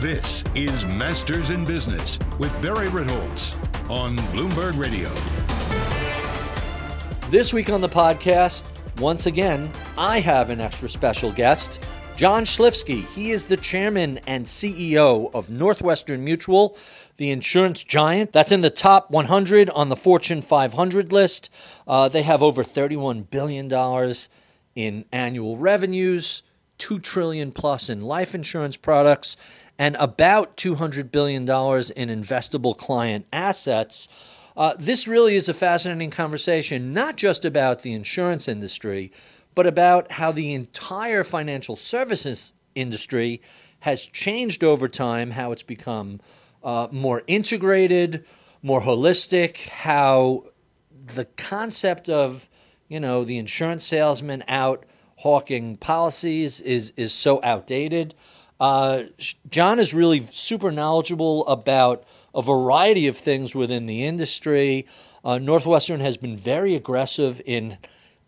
This is Masters in Business with Barry Ritholtz on Bloomberg Radio. This week on the podcast, once again, I have an extra special guest, John Schlifske. He is the chairman and CEO of Northwestern Mutual, the insurance giant that's in the top 100 on the Fortune 500 list. Uh, they have over $31 billion in annual revenues, 2 trillion plus in life insurance products, and about $200 billion in investable client assets. Uh, this really is a fascinating conversation, not just about the insurance industry, but about how the entire financial services industry has changed over time, how it's become uh, more integrated, more holistic, how the concept of, you know, the insurance salesman out hawking policies is, is so outdated. Uh, John is really super knowledgeable about a variety of things within the industry. Uh, Northwestern has been very aggressive in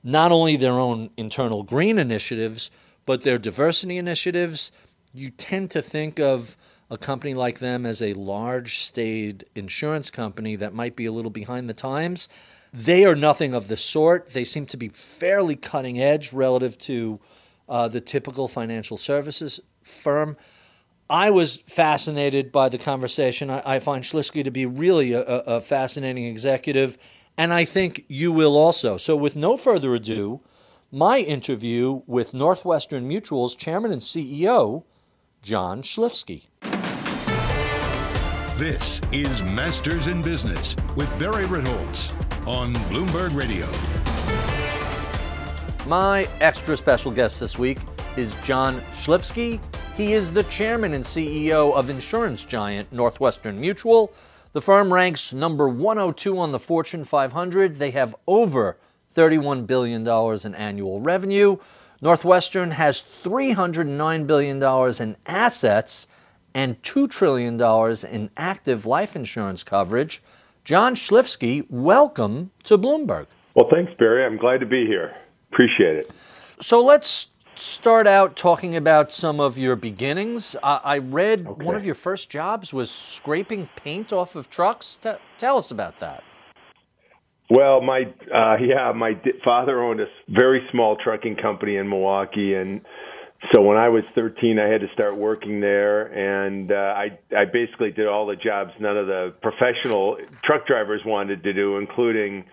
not only their own internal green initiatives, but their diversity initiatives. You tend to think of a company like them as a large state insurance company that might be a little behind the times. They are nothing of the sort. They seem to be fairly cutting edge relative to uh, the typical financial services firm. I was fascinated by the conversation. I, I find Schlifske to be really a, a, fascinating executive, and I think you will also. So, with no further ado, my interview with Northwestern Mutual's chairman and CEO, John Schlifske. This is Masters in Business with Barry Ritholtz on Bloomberg Radio. My extra special guest this week is John Schlifske. He is the chairman and CEO of insurance giant Northwestern Mutual. The firm ranks number 102 on the Fortune 500. They have over $31 billion in annual revenue. Northwestern has $309 billion in assets and $2 trillion in active life insurance coverage. John Schlifske, welcome to Bloomberg. Well, thanks, Barry. I'm glad to be here. Appreciate it. So let's start out talking about some of your beginnings. Uh, I read okay. one of your first jobs was scraping paint off of trucks. T- tell us about that. Well, my uh, yeah, my father owned a very small trucking company in Milwaukee, and so when I was 13, I had to start working there, and uh, I I basically did all the jobs none of the professional truck drivers wanted to do, including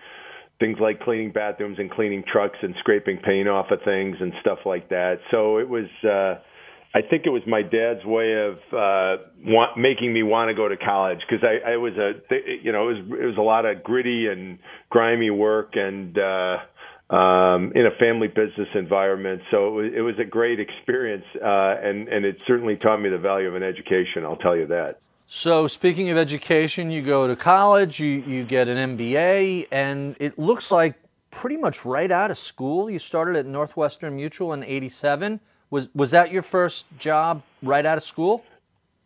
things like cleaning bathrooms and cleaning trucks and scraping paint off of things and stuff like that. So it was, uh, I think it was my dad's way of uh, want, making me want to go to college because I, I was a, you know, it was it was a lot of gritty and grimy work and. Uh, um, in a family business environment. So it was, it was a great experience, uh, and and it certainly taught me the value of an education. I'll tell you that. So, speaking of education, you go to college, you, you get an MBA, and it looks like pretty much right out of school. You started at Northwestern Mutual in 87. Was, was that your first job right out of school?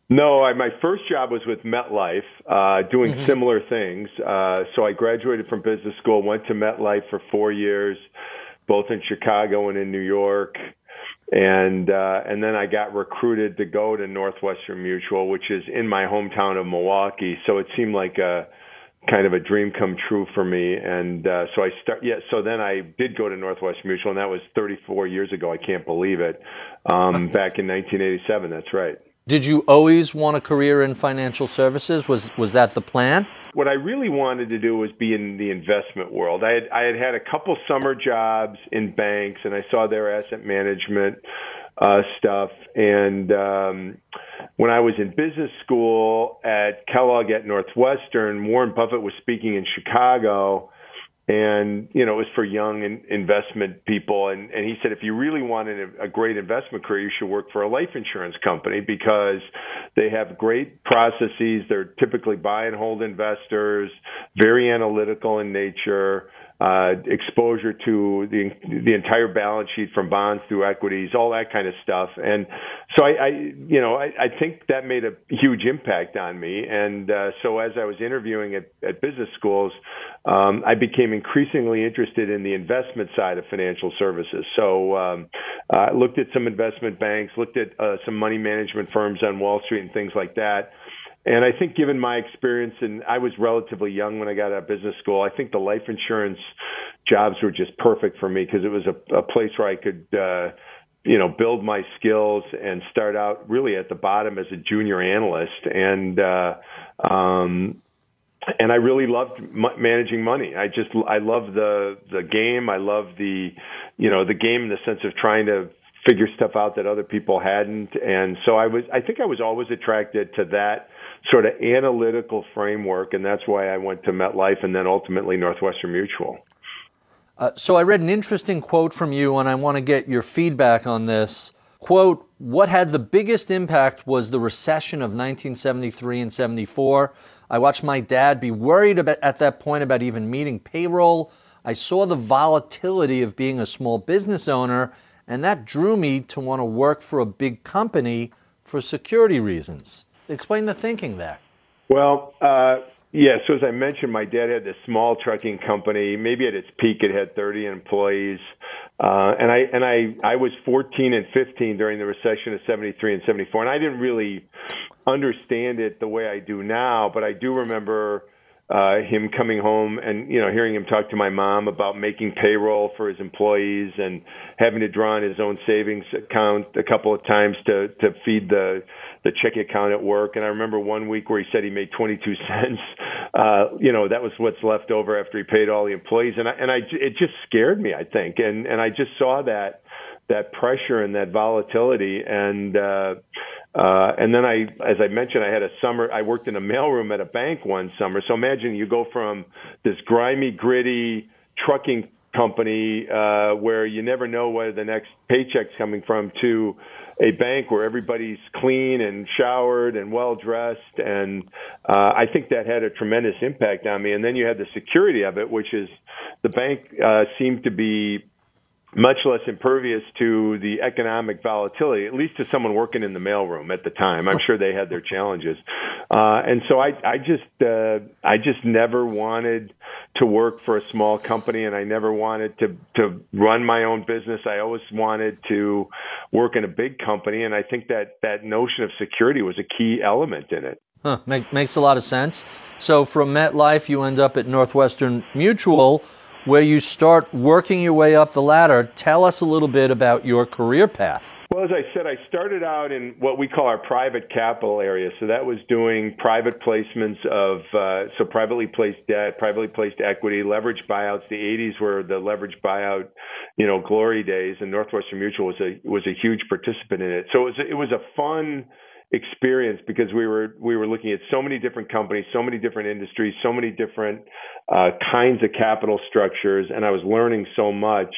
No, I, my first job was with MetLife, uh, doing mm-hmm. similar things. Uh, so I graduated from business school, went to MetLife for four years, both in Chicago and in New York and uh, and then I got recruited to go to Northwestern Mutual, which is in my hometown of Milwaukee. So it seemed like a kind of a dream come true for me. And uh, so I start. Yeah. So then I did go to Northwestern Mutual, and that was 34 years ago. I can't believe it. Um, back in 1987. That's right. Did you always want a career in financial services? Was was that the plan? What I really wanted to do was be in the investment world. I had I had had a couple summer jobs in banks, and I saw their asset management uh, stuff. And um, when I was in business school at Kellogg at Northwestern, Warren Buffett was speaking in Chicago and you know it was for young in, investment people and and he said if you really wanted a, a great investment career you should work for a life insurance company because they have great processes they're typically buy and hold investors very analytical in nature uh, exposure to the the entire balance sheet from bonds through equities, all that kind of stuff. And so I, I you know, I, I think that made a huge impact on me. And uh, so as I was interviewing at, at business schools, um, I became increasingly interested in the investment side of financial services. So um, I looked at some investment banks, looked at uh, some money management firms on Wall Street and things like that. And I think, given my experience, and I was relatively young when I got out of business school, I think the life insurance jobs were just perfect for me because it was a, a place where I could, uh, you know, build my skills and start out really at the bottom as a junior analyst. And uh, um, and I really loved m- managing money. I just I love the the game. I love the you know the game in the sense of trying to figure stuff out that other people hadn't. And so I was I think I was always attracted to that sort of analytical framework, and that's why I went to MetLife and then ultimately Northwestern Mutual. Uh, so I read an interesting quote from you, and I want to get your feedback on this. Quote, what had the biggest impact was the recession of 1973 and 74. I watched my dad be worried about, at that point about even meeting payroll. I saw the volatility of being a small business owner, and that drew me to want to work for a big company for security reasons. Explain the thinking there. Well, uh, yeah. So as I mentioned, my dad had this small trucking company. Maybe at its peak, it had 30 employees. Uh, and I and I I was 14 and 15 during the recession of 73 and 74, and I didn't really understand it the way I do now. But I do remember uh, him coming home and you know hearing him talk to my mom about making payroll for his employees and having to draw on his own savings account a couple of times to to feed the the check account at work. And I remember one week where he said he made 22 cents. Uh, you know, that was what's left over after he paid all the employees. And I, and I, it just scared me, I think. And, and I just saw that, that pressure and that volatility. And, uh, uh, and then I, as I mentioned, I had a summer, I worked in a mailroom at a bank one summer. So imagine you go from this grimy, gritty trucking company, uh, where you never know where the next paycheck's coming from to, a bank where everybody's clean and showered and well dressed, and uh, I think that had a tremendous impact on me. And then you had the security of it, which is the bank uh, seemed to be much less impervious to the economic volatility, at least to someone working in the mailroom at the time. I'm sure they had their challenges, uh, and so I, I just, uh, I just never wanted to work for a small company, and I never wanted to to run my own business. I always wanted to work in a big company, and I think that that notion of security was a key element in it. Huh, make, makes a lot of sense. So from MetLife, you end up at Northwestern Mutual where you start working your way up the ladder. Tell us a little bit about your career path. Well, as I said, I started out in what we call our private capital area. So that was doing private placements of uh, so privately placed debt, privately placed equity, leverage buyouts. The 80s were the leverage buyout, you know, glory days, and Northwestern Mutual was a was a huge participant in it. So it was it was a fun experience because we were we were looking at so many different companies, so many different industries, so many different uh, kinds of capital structures, and I was learning so much.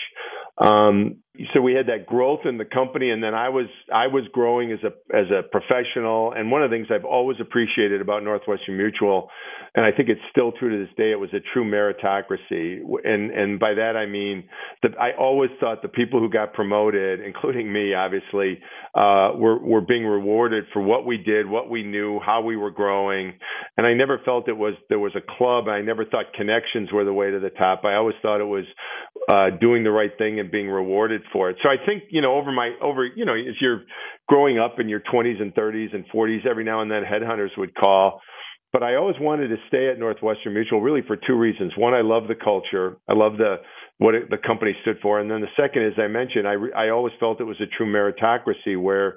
Um, so we had that growth in the company, and then I was I was growing as a as a professional. And one of the things I've always appreciated about Northwestern Mutual, and I think it's still true to this day, it was a true meritocracy. And and by that I mean that I always thought the people who got promoted, including me, obviously, uh, were were being rewarded for what we did, what we knew, how we were growing. And I never felt it was there was a club. I never thought connections were the way to the top. I always thought it was uh, doing the right thing and being rewarded for it. So I think you know over my over you know as you're growing up in your 20s and 30s and 40s, every now and then headhunters would call. But I always wanted to stay at Northwestern Mutual really for two reasons. One, I love the culture. I love the what it, the company stood for, and then the second, as I mentioned, I I always felt it was a true meritocracy where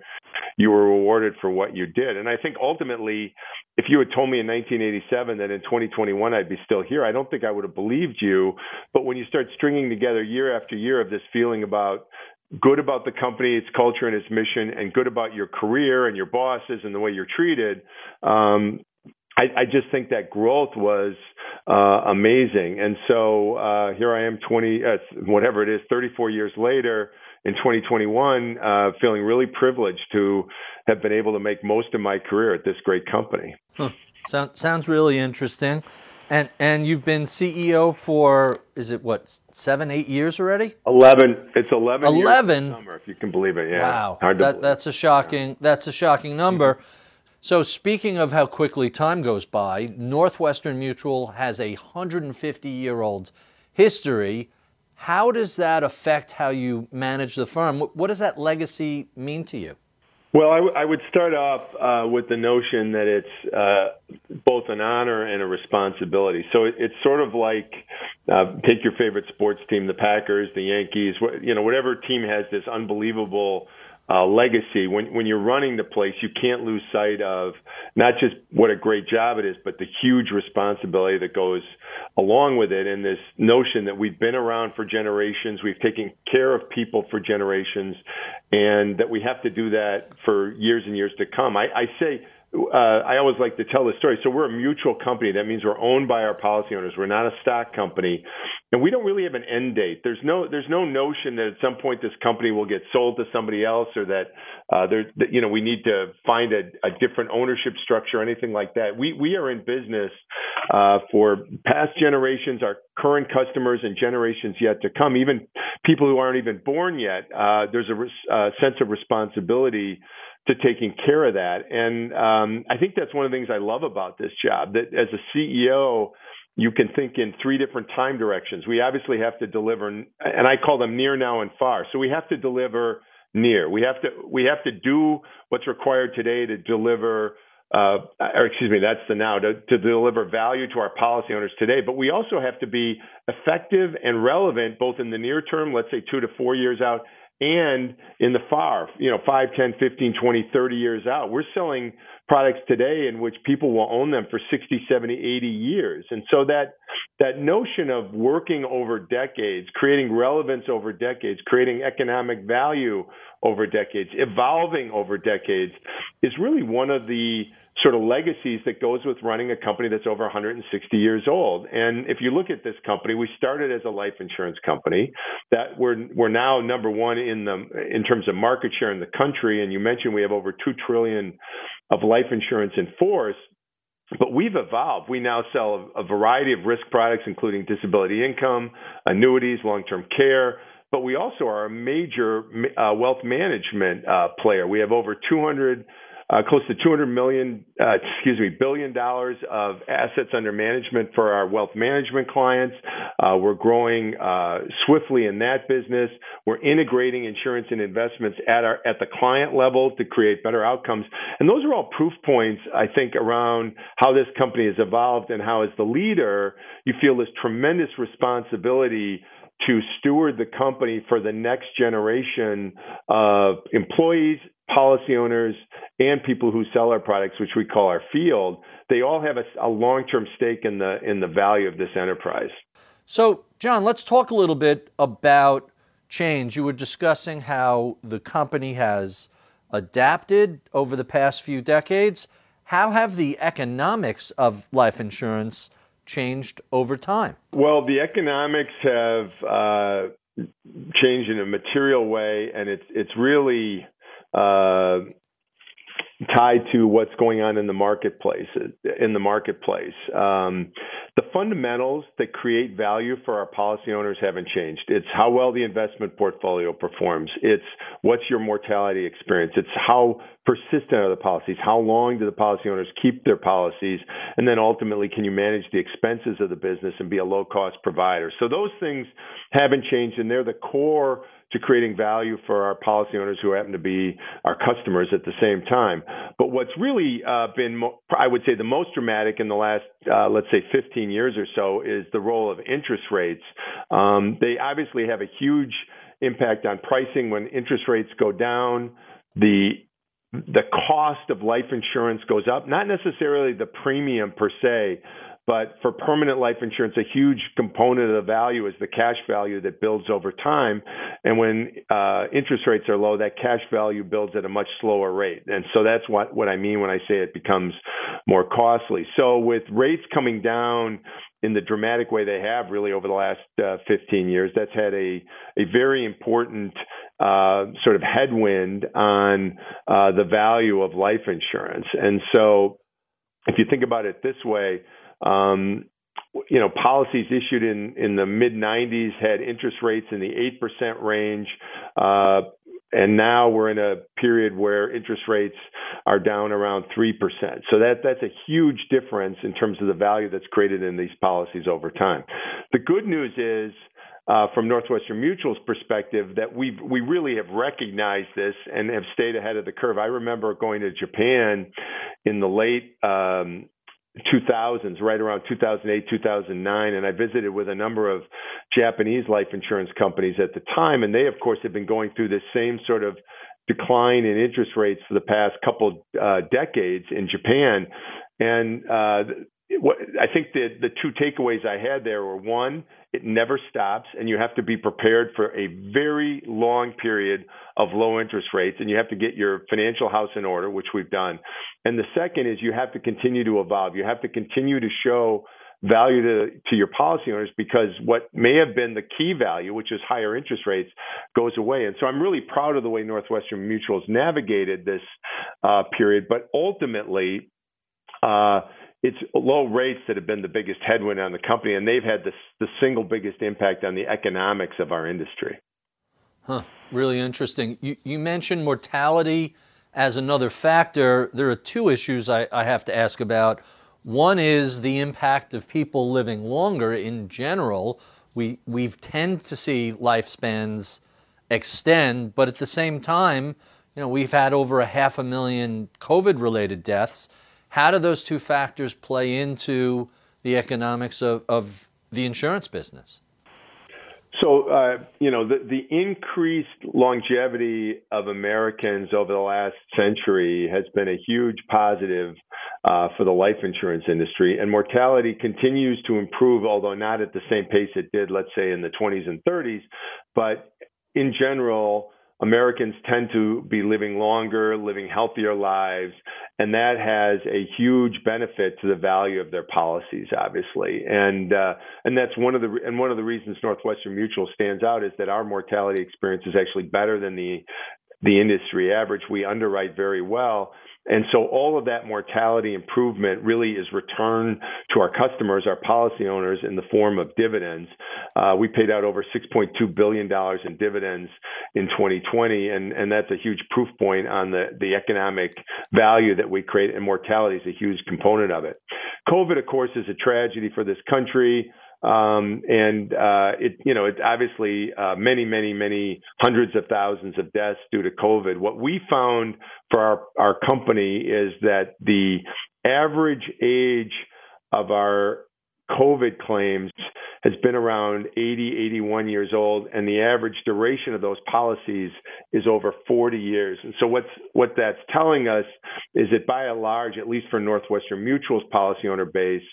you were rewarded for what you did. And I think ultimately, if you had told me in 1987 that in 2021 I'd be still here, I don't think I would have believed you. But when you start stringing together year after year of this feeling about good about the company, its culture, and its mission, and good about your career and your bosses and the way you're treated, um, I, I, just think that growth was uh, amazing. And so uh, here I am, 20, uh, whatever it is, 34 years later in 2021, uh, feeling really privileged to have been able to make most of my career at this great company. Huh. So, sounds really interesting. And and you've been CEO for is it what seven eight years already? Eleven. It's eleven. Eleven. summer, if you can believe it. Yeah. Wow. That, that's a shocking. That's a shocking number. So, speaking of how quickly time goes by, Northwestern Mutual has a 150 year old history. How does that affect how you manage the firm? What does that legacy mean to you? Well, I, w- I would start off uh, with the notion that it's uh, both an honor and a responsibility. So it, it's sort of like uh, take your favorite sports team, the Packers, the Yankees, wh- you know, whatever team has this unbelievable uh, legacy. When when you're running the place, you can't lose sight of not just what a great job it is, but the huge responsibility that goes along with it, and this notion that we've been around for generations, we've taken care of people for generations, and that we have to do that for years and years to come. I, I say uh, I always like to tell the story. So we're a mutual company. That means we're owned by our policy owners. We're not a stock company, and we don't really have an end date. There's no there's no notion that at some point this company will get sold to somebody else, or that uh, there that, you know we need to find a, a different ownership structure or anything like that. We we are in business uh, for past generations, our current customers, and generations yet to come. Even people who aren't even born yet. Uh, there's a res- uh, sense of responsibility to taking care of that. And um, I think that's one of the things I love about this job. That as a CEO, you can think in three different time directions. We obviously have to deliver, and I call them near, now, and far. So we have to deliver near. We have to we have to do what's required today to deliver. Uh, or excuse me, that's the now to, to deliver value to our policy owners today. But we also have to be effective and relevant both in the near term, let's say two to four years out, and in the far, you know, 5, 10, 15, 20, 30 years out. We're selling products today in which people will own them for 60, 70, 80 years. And so that that notion of working over decades, creating relevance over decades, creating economic value over decades, evolving over decades is really one of the sort of legacies that goes with running a company that's over 160 years old. And if you look at this company, we started as a life insurance company that we're we're now number one in the in terms of market share in the country. And you mentioned we have over two trillion of life insurance in force. But we've evolved. We now sell a, variety of risk products, including disability income, annuities, long-term care, but we also are a major uh, wealth management uh, player. We have over 200 uh, close to 200 million, uh, excuse me, billion dollars of assets under management for our wealth management clients. Uh, we're growing uh, swiftly in that business. We're integrating insurance and investments at our at the client level to create better outcomes. And those are all proof points, I think, around how this company has evolved and how, as the leader, you feel this tremendous responsibility to steward the company for the next generation of employees, policy owners, and people who sell our products, which we call our field, they all have a, a long-term stake in the in the value of this enterprise. So, John, let's talk a little bit about change. You were discussing how the company has adapted over the past few decades. How have the economics of life insurance changed over time? Well, the economics have uh, changed in a material way, and it's it's really uh, tied to what's going on in the marketplace. In the marketplace, um, the fundamentals that create value for our policy owners haven't changed. It's how well the investment portfolio performs. It's what's your mortality experience. It's how persistent are the policies. How long do the policy owners keep their policies? And then ultimately, can you manage the expenses of the business and be a low cost provider? So those things haven't changed, and they're the core to creating value for our policy owners who happen to be our customers at the same time. But what's really uh, been, mo- I would say, the most dramatic in the last, uh, let's say, 15 years or so is the role of interest rates. Um, they obviously have a huge impact on pricing when interest rates go down. The the cost of life insurance goes up, not necessarily the premium per se, but for permanent life insurance, a huge component of the value is the cash value that builds over time. And when uh, interest rates are low, that cash value builds at a much slower rate. And so that's what, what I mean when I say it becomes more costly. So with rates coming down in the dramatic way they have really over the last uh, 15 years, that's had a, a very important uh, sort of headwind on uh, the value of life insurance. And so if you think about it this way, um, you know, policies issued in, in the mid 90s had interest rates in the 8% range. Uh, and now we're in a period where interest rates are down around three percent. So that that's a huge difference in terms of the value that's created in these policies over time. The good news is. Uh, from Northwestern Mutual's perspective, that we we really have recognized this and have stayed ahead of the curve. I remember going to Japan in the late um, 2000s, right around 2008, 2009, and I visited with a number of Japanese life insurance companies at the time, and they, of course, have been going through this same sort of decline in interest rates for the past couple uh, decades in Japan. And uh, what, I think the the two takeaways I had there were one, it never stops, and you have to be prepared for a very long period of low interest rates, and you have to get your financial house in order, which we've done. And the second is you have to continue to evolve. You have to continue to show value to, to your policy owners because what may have been the key value, which is higher interest rates, goes away. And so I'm really proud of the way Northwestern Mutual's navigated this uh, period. But ultimately, uh, it's low rates that have been the biggest headwind on the company, and they've had the, the single biggest impact on the economics of our industry. Huh. Really interesting. You, you mentioned mortality as another factor. There are two issues I, I have to ask about. One is the impact of people living longer in general. We we tend to see lifespans extend, but at the same time, you know, we've had over a half a million COVID-related deaths how do those two factors play into the economics of, of the insurance business? So, uh, you know, the, the increased longevity of Americans over the last century has been a huge positive uh, for the life insurance industry. And mortality continues to improve, although not at the same pace it did, let's say, in the 20s and 30s. But in general, Americans tend to be living longer, living healthier lives, and that has a huge benefit to the value of their policies, obviously. And uh, and that's one of the and one of the reasons Northwestern Mutual stands out is that our mortality experience is actually better than the the industry average. We underwrite very well, and so all of that mortality improvement really is returned to our customers, our policy owners, in the form of dividends. Uh, we paid out over $6.2 billion in dividends in 2020, and, and that's a huge proof point on the, the economic value that we create, and mortality is a huge component of it. COVID, of course, is a tragedy for this country. Um, and uh, it, you know, it's obviously uh, many, many, many hundreds of thousands of deaths due to COVID. What we found for our, our company is that the average age of our COVID claims has been around 80, 81 years old, and the average duration of those policies is over 40 years. And so, what's what that's telling us is that by and large, at least for Northwestern Mutual's policy owner base,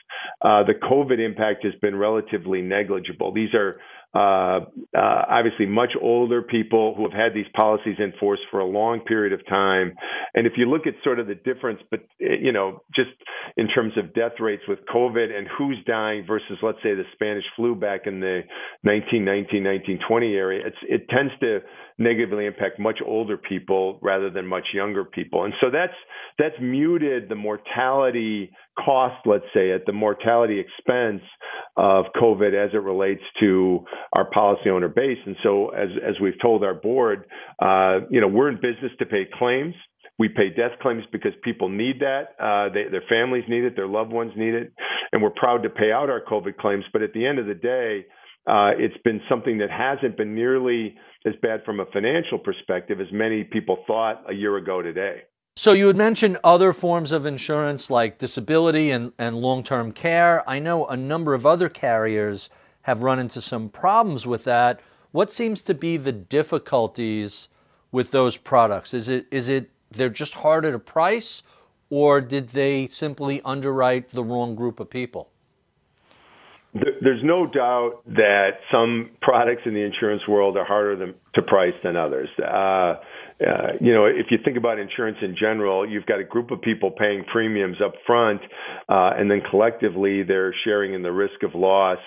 uh, the COVID impact has been relatively negligible. These are uh, uh, obviously much older people who have had these policies in force for a long period of time. And if you look at sort of the difference, but you know, just in terms of death rates with COVID and who's dying versus, let's say, the Spanish flu back in the 1919, 1920 area, it tends to negatively impact much older people rather than much younger people. And so that's that's muted the mortality cost, let's say, at the mortality expense of COVID as it relates to our policy owner base. And so, as as we've told our board, uh, you know, we're in business to pay claims. We pay death claims because people need that. Uh, they, their families need it. Their loved ones need it. And we're proud to pay out our COVID claims. But at the end of the day, uh, it's been something that hasn't been nearly as bad from a financial perspective as many people thought a year ago today. So you had mentioned other forms of insurance like disability and, and long-term care. I know a number of other carriers have run into some problems with that. What seems to be the difficulties with those products? Is it is it they're just harder to price or did they simply underwrite the wrong group of people? There's no doubt that some products in the insurance world are harder to price than others. Uh, uh, you know, if you think about insurance in general, you've got a group of people paying premiums up front, uh, and then collectively they're sharing in the risk of loss.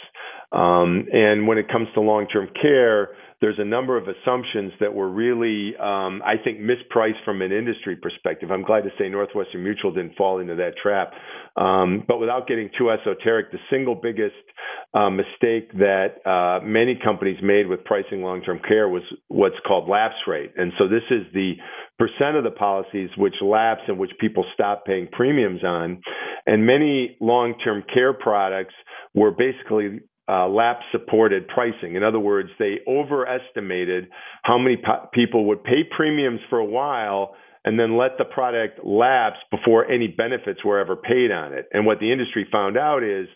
Um, and when it comes to long-term care, there's a number of assumptions that were really, um, I think, mispriced from an industry perspective. I'm glad to say Northwestern Mutual didn't fall into that trap. Um, but without getting too esoteric, the single biggest uh, mistake that uh, many companies made with pricing long-term care was what's called lapse rate. And so this is the percent of the policies which lapse and which people stop paying premiums on. And many long-term care products were basically uh, lapse supported pricing. In other words, they overestimated how many po- people would pay premiums for a while and then let the product lapse before any benefits were ever paid on it. And what the industry found out is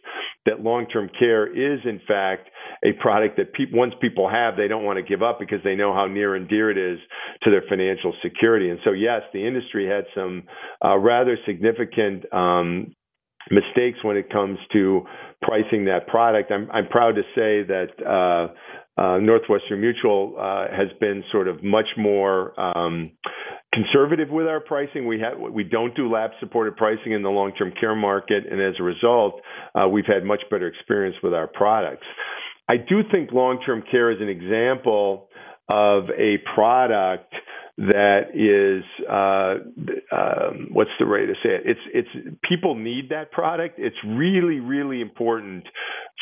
that long-term care is in fact a product that pe- once people have, they don't want to give up because they know how near and dear it is to their financial security. And so, yes, the industry had some uh, rather significant um, mistakes when it comes to pricing that product. I'm, I'm proud to say that uh, uh, Northwestern Mutual uh, has been sort of much more um, conservative with our pricing. We have we don't do lapse supported pricing in the long term care market, and as a result, uh, we've had much better experience with our products. I do think long term care is an example of a product that is uh, um, what's the way to say it? It's it's people need that product. It's really really important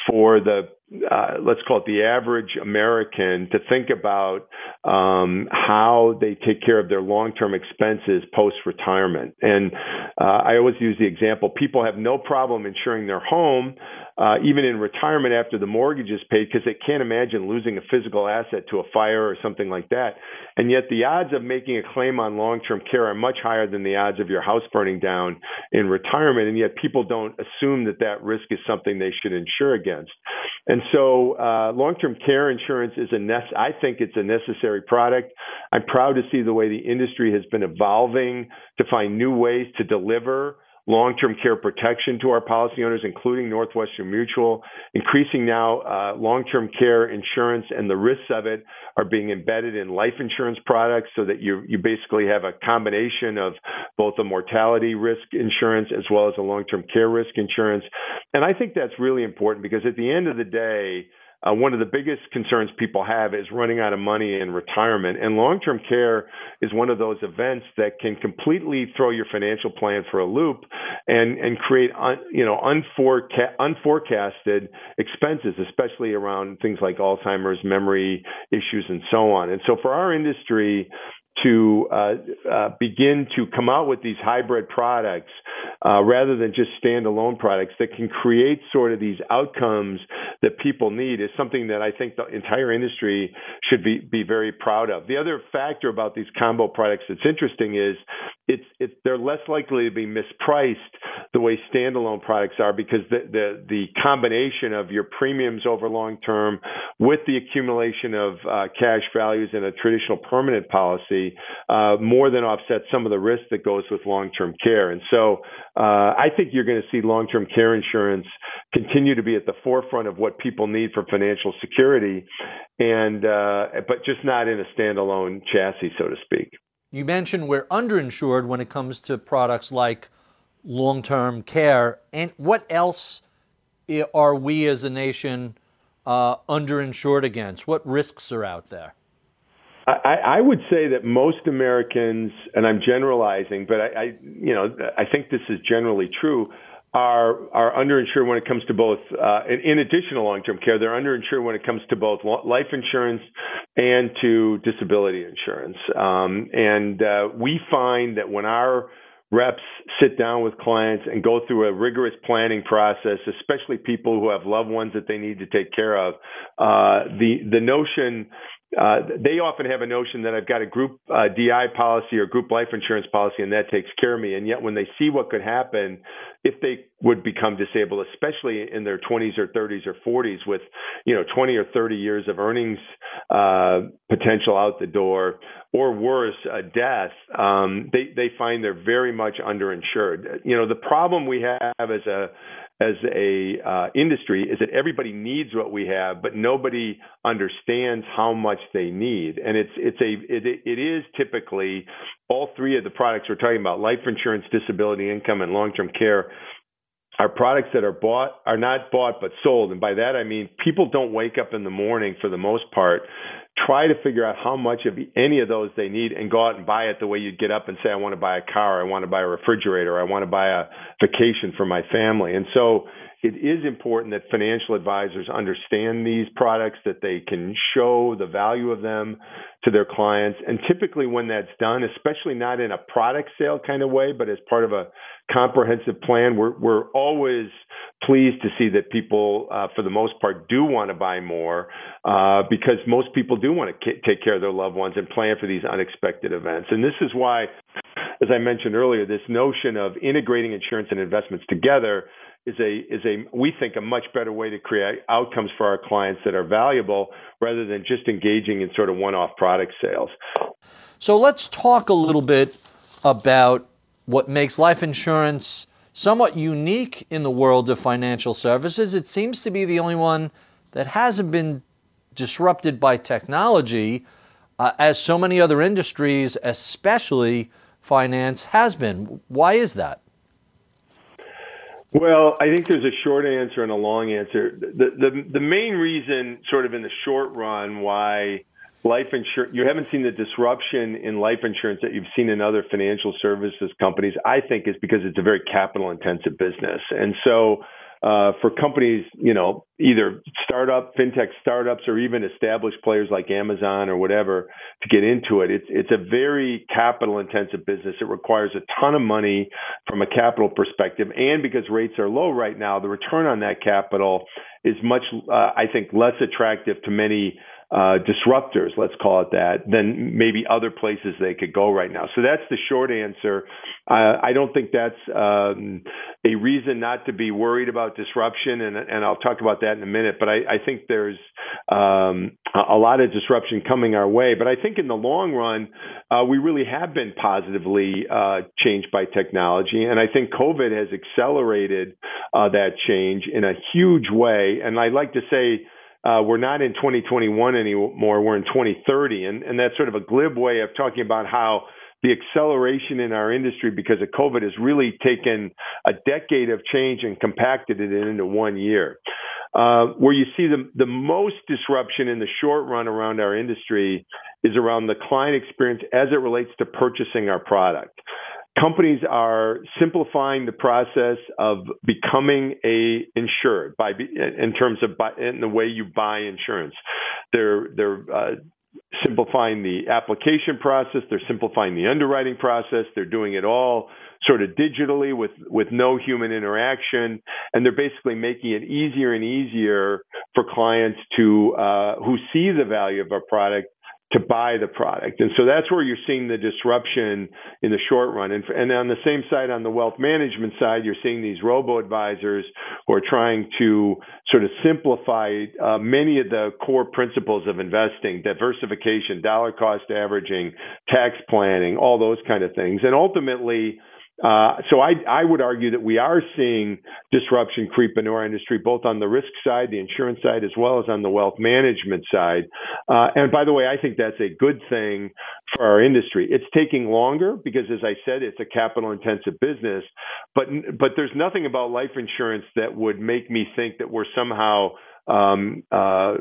for the uh, let's call it the average American to think about um, how they take care of their long-term expenses post-retirement. And uh, I always use the example: people have no problem insuring their home, uh, even in retirement after the mortgage is paid, because they can't imagine losing a physical asset to a fire or something like that. And yet, the odds of making a claim on long-term care are much higher than the odds of your house burning down in retirement. And yet, people don't assume that that risk is something they should insure against. And so, uh, long-term care insurance is a nece- I think it's a necessary product. I'm proud to see the way the industry has been evolving to find new ways to deliver long-term care protection to our policy owners, including Northwestern Mutual. Increasing now, uh, long-term care insurance and the risks of it are being embedded in life insurance products, so that you you basically have a combination of both a mortality risk insurance as well as a long-term care risk insurance. And I think that's really important because at the end of the day uh, one of the biggest concerns people have is running out of money in retirement. And long term care is one of those events that can completely throw your financial plan for a loop and, and create un, you know, unforeca- unforecasted expenses, especially around things like Alzheimer's, memory issues, and so on. And so for our industry, to uh, uh, begin to come out with these hybrid products uh, rather than just standalone products that can create sort of these outcomes that people need is something that I think the entire industry should be, be very proud of. The other factor about these combo products that's interesting is it's, it's they're less likely to be mispriced the way standalone products are because the, the, the combination of your premiums over long term with the accumulation of uh, cash values in a traditional permanent policy uh, more than offsets some of the risk that goes with long term care. And so uh, I think you're going to see long term care insurance continue to be at the forefront of what people need for financial security, and uh, but just not in a standalone chassis, so to speak. You mentioned we're underinsured when it comes to products like long term care. And what else are we as a nation uh, underinsured against? What risks are out there? I, I, would say that most Americans, and I'm generalizing, but I, I, you know, I think this is generally true, are are underinsured when it comes to both. Uh, in, in addition to long-term care, they're underinsured when it comes to both life insurance and to disability insurance. Um, and uh, we find that when our reps sit down with clients and go through a rigorous planning process, especially people who have loved ones that they need to take care of. Uh, the the notion uh, they often have a notion that I've got a group uh, DI policy or group life insurance policy and that takes care of me. And yet, when they see what could happen if they would become disabled, especially in their 20s or 30s or 40s, with you know 20 or 30 years of earnings uh, potential out the door, or worse, a death, um, they they find they're very much underinsured. You know, the problem we have as a as a uh, industry is that everybody needs what we have, but nobody understands how much they need. And it's it's a it, it is typically all three of the products we're talking about: life insurance, disability income, and long term care are products that are bought are not bought but sold, and by that I mean people don't wake up in the morning for the most part try to figure out how much of any of those they need and go out and buy it the way you'd get up and say, I want to buy a car, I want to buy a refrigerator, I want to buy a vacation for my family. And so it is important that financial advisors understand these products, that they can show the value of them to their clients. And typically, when that's done, especially not in a product sale kind of way, but as part of a comprehensive plan, we're, we're always pleased to see that people, uh, for the most part, do want to buy more uh, because most people do want to k- take care of their loved ones and plan for these unexpected events. And this is why, as I mentioned earlier, this notion of integrating insurance and investments together is a is a we think a much better way to create outcomes for our clients that are valuable rather than just engaging in sort of one-off product sales. So let's talk a little bit about what makes life insurance somewhat unique in the world of financial services. It seems to be the only one that hasn't been disrupted by technology, uh, as so many other industries, especially finance, has been. Why is that? Well, I think there's a short answer and a long answer. The, the the main reason, sort of in the short run, why life insurance you haven't seen the disruption in life insurance that you've seen in other financial services companies, I think, is because it's a very capital intensive business, and so uh, for companies, you know, either startup, fintech startups, or even established players like Amazon or whatever to get into it. It's it's a very capital intensive business. It requires a ton of money from a capital perspective, and because rates are low right now, the return on that capital is much, uh, I think, less attractive to many uh, disruptors, let's call it that, than maybe other places they could go right now. So that's the short answer. Uh, I don't think that's um, a reason not to be worried about disruption, and, and I'll talk about that in a minute. But I, I think there's um, a lot of disruption coming our way. But I think in the long run, uh, we really have been positively uh, changed by technology, and I think COVID has accelerated uh, that change in a huge way. And I'd like to say uh, we're not in 2021 anymore. We're in 2030. And, and that's sort of a glib way of talking about how the acceleration in our industry because of COVID has really taken a decade of change and compacted it into one year. Uh, where you see the, the most disruption in the short run around our industry is around the client experience as it relates to purchasing our product companies are simplifying the process of becoming a insured by in terms of in the way you buy insurance. They're they're uh, simplifying the application process. They're simplifying the underwriting process. They're doing it all sort of digitally with with no human interaction, and they're basically making it easier and easier for clients to uh, who see the value of our product to buy the product. And so that's where you're seeing the disruption in the short run. And, and on the same side, on the wealth management side, you're seeing these robo advisors who are trying to sort of simplify uh, many of the core principles of investing, diversification, dollar cost averaging, tax planning, all those kind of things. And ultimately, uh, so I, I would argue that we are seeing disruption creep into our industry, both on the risk side, the insurance side, as well as on the wealth management side. Uh, and by the way, I think that's a good thing for our industry. It's taking longer because, as I said, it's a capital intensive business. But but there's nothing about life insurance that would make me think that we're somehow um, uh,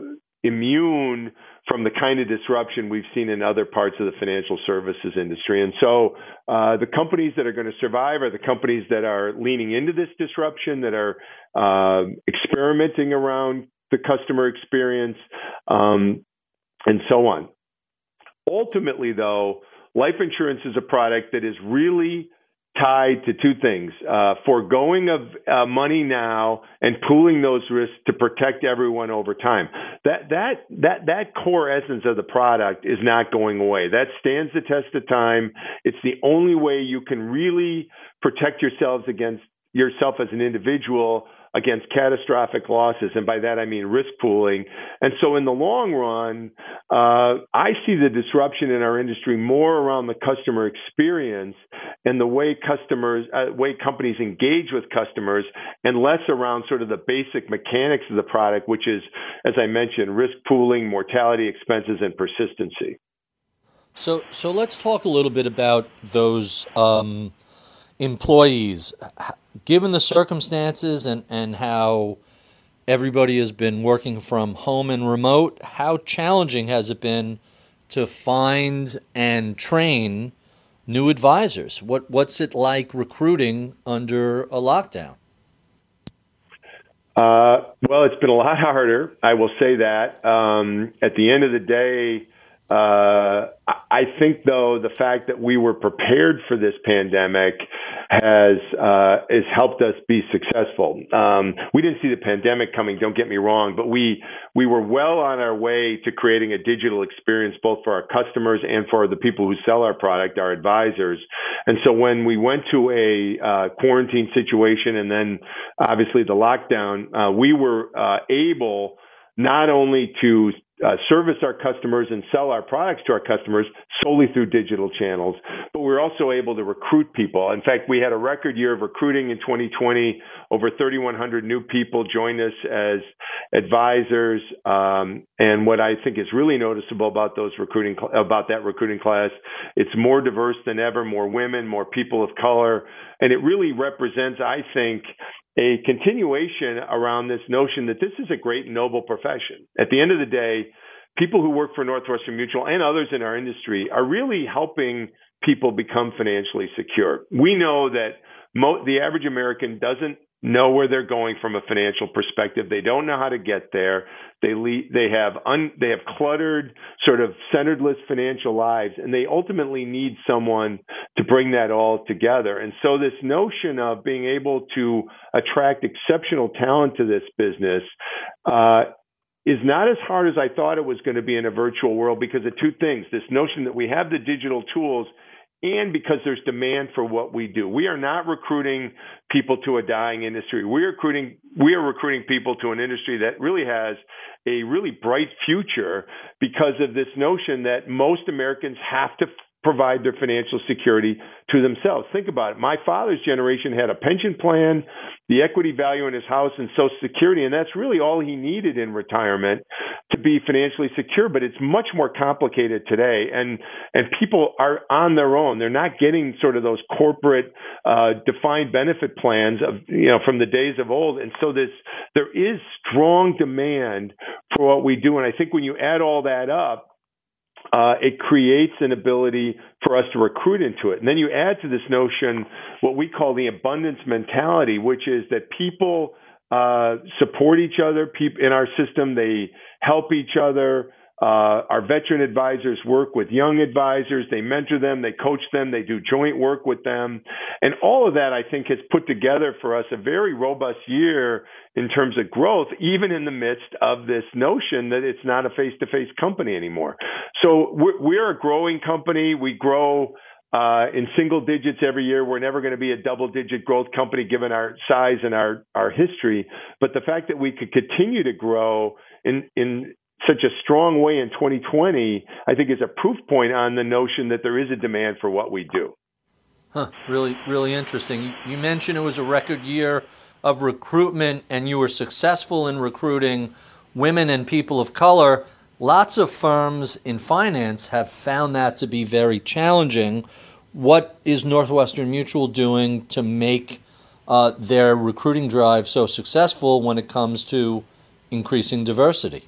immune from the kind of disruption we've seen in other parts of the financial services industry. And so uh, the companies that are going to survive are the companies that are leaning into this disruption, that are uh, experimenting around the customer experience, um, and so on. Ultimately, though, life insurance is a product that is really tied to two things uh, foregoing of uh, money now and pooling those risks to protect everyone over time. That that that that core essence of the product is not going away. That stands the test of time. It's the only way you can really protect yourselves against yourself as an individual against catastrophic losses. And by that, I mean risk pooling. And so in the long run, uh, I see the disruption in our industry more around the customer experience and the way customers, uh, way companies engage with customers and less around sort of the basic mechanics of the product, which is, as I mentioned, risk pooling, mortality expenses, and persistency. So, so let's talk a little bit about those um, employees, given the circumstances and, and how everybody has been working from home and remote, how challenging has it been to find and train new advisors? What what's it like recruiting under a lockdown? Uh, well, it's been a lot harder. I will say that. Um, at the end of the day, uh, I think, though, the fact that we were prepared for this pandemic has uh, has helped us be successful. Um, we didn't see the pandemic coming. Don't get me wrong, but we we were well on our way to creating a digital experience both for our customers and for the people who sell our product, our advisors. And so when we went to a uh, quarantine situation and then obviously the lockdown, uh, we were uh, able not only to uh, service our customers and sell our products to our customers solely through digital channels, but we're also able to recruit people. In fact, we had a record year of recruiting in 2020. Over 3,100 new people joined us as advisors. Um, and what I think is really noticeable about those recruiting about that recruiting class, it's more diverse than ever, more women, more people of color, and it really represents, I think, a continuation around this notion that this is a great noble profession. At the end of the day, people who work for Northwestern Mutual and others in our industry are really helping people become financially secure. We know that mo- the average American doesn't know where they're going from a financial perspective. They don't know how to get there. They le- they have un- they have cluttered, sort of centeredless financial lives, and they ultimately need someone to bring that all together. And so this notion of being able to attract exceptional talent to this business. Uh, is not as hard as I thought it was going to be in a virtual world because of two things. This notion that we have the digital tools and because there's demand for what we do. We are not recruiting people to a dying industry. We're recruiting we are recruiting people to an industry that really has a really bright future because of this notion that most Americans have to provide their financial security to themselves. Think about it. My father's generation had a pension plan, the equity value in his house, and Social Security, and that's really all he needed in retirement to be financially secure. But it's much more complicated today, and and people are on their own. They're not getting sort of those corporate uh, defined benefit plans of you know from the days of old, and so this there is strong demand for what we do. And I think when you add all that up, uh, it creates an ability for us to recruit into it. And then you add to this notion what we call the abundance mentality, which is that people uh, support each other. People in our system, they help each other. Uh, our veteran advisors work with young advisors. They mentor them, they coach them, they do joint work with them. And all of that, I think, has put together for us a very robust year in terms of growth, even in the midst of this notion that it's not a face to face company anymore. So we're, we're, a growing company. We grow. Uh, in single digits every year. We're never going to be a double digit growth company given our size and our, our history. But the fact that we could continue to grow in, in such a strong way in 2020, I think is a proof point on the notion that there is a demand for what we do. Huh, really, really interesting. You mentioned it was a record year of recruitment and you were successful in recruiting women and people of color. Lots of firms in finance have found that to be very challenging. What is Northwestern Mutual doing to make uh, their recruiting drive so successful when it comes to increasing diversity?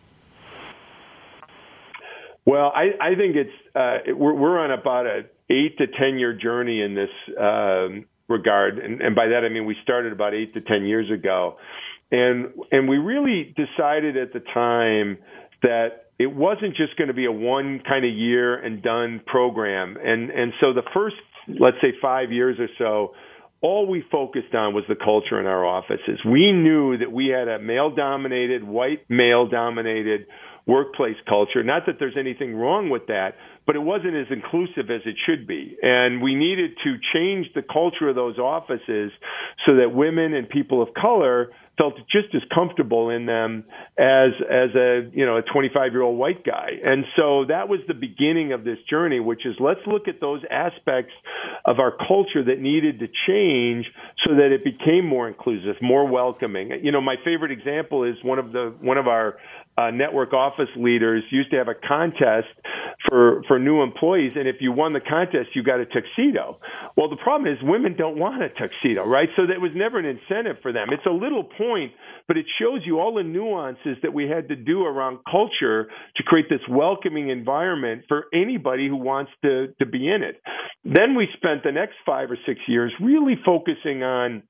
Well, I, I think it's uh, we're, we're on about a eight to ten year journey in this um, regard, and, and by that I mean we started about eight to ten years ago, and and we really decided at the time that it wasn't just going to be a one kind of year and done program, and and so the first let's say five years or so all we focused on was the culture in our offices. We knew that we had a male dominated, white male dominated workplace culture. Not that there's anything wrong with that, but it wasn't as inclusive as it should be. And we needed to change the culture of those offices so that women and people of color felt just as comfortable in them as as a you know a 25 year old white guy and so that was the beginning of this journey which is let's look at those aspects of our culture that needed to change so that it became more inclusive more welcoming you know my favorite example is one of the one of our uh, network office leaders used to have a contest for for new employees, and if you won the contest, you got a tuxedo. Well, the problem is women don't want a tuxedo, right? So that was never an incentive for them. It's a little point, but it shows you all the nuances that we had to do around culture to create this welcoming environment for anybody who wants to to be in it. Then we spent the next five or six years really focusing on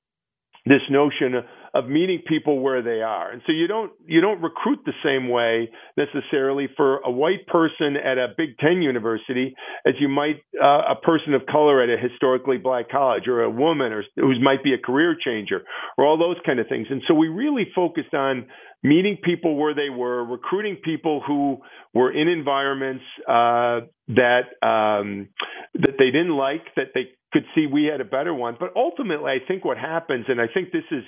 this notion of meeting people where they are. And so you don't you don't recruit the same way necessarily for a white person at a Big Ten university as you might uh, a person of color at a historically black college or a woman or who might be a career changer or all those kind of things. And so we really focused on meeting people where they were, recruiting people who were in environments uh, that um, that they didn't like, that they could see we had a better one. But ultimately, I think what happens, and I think this is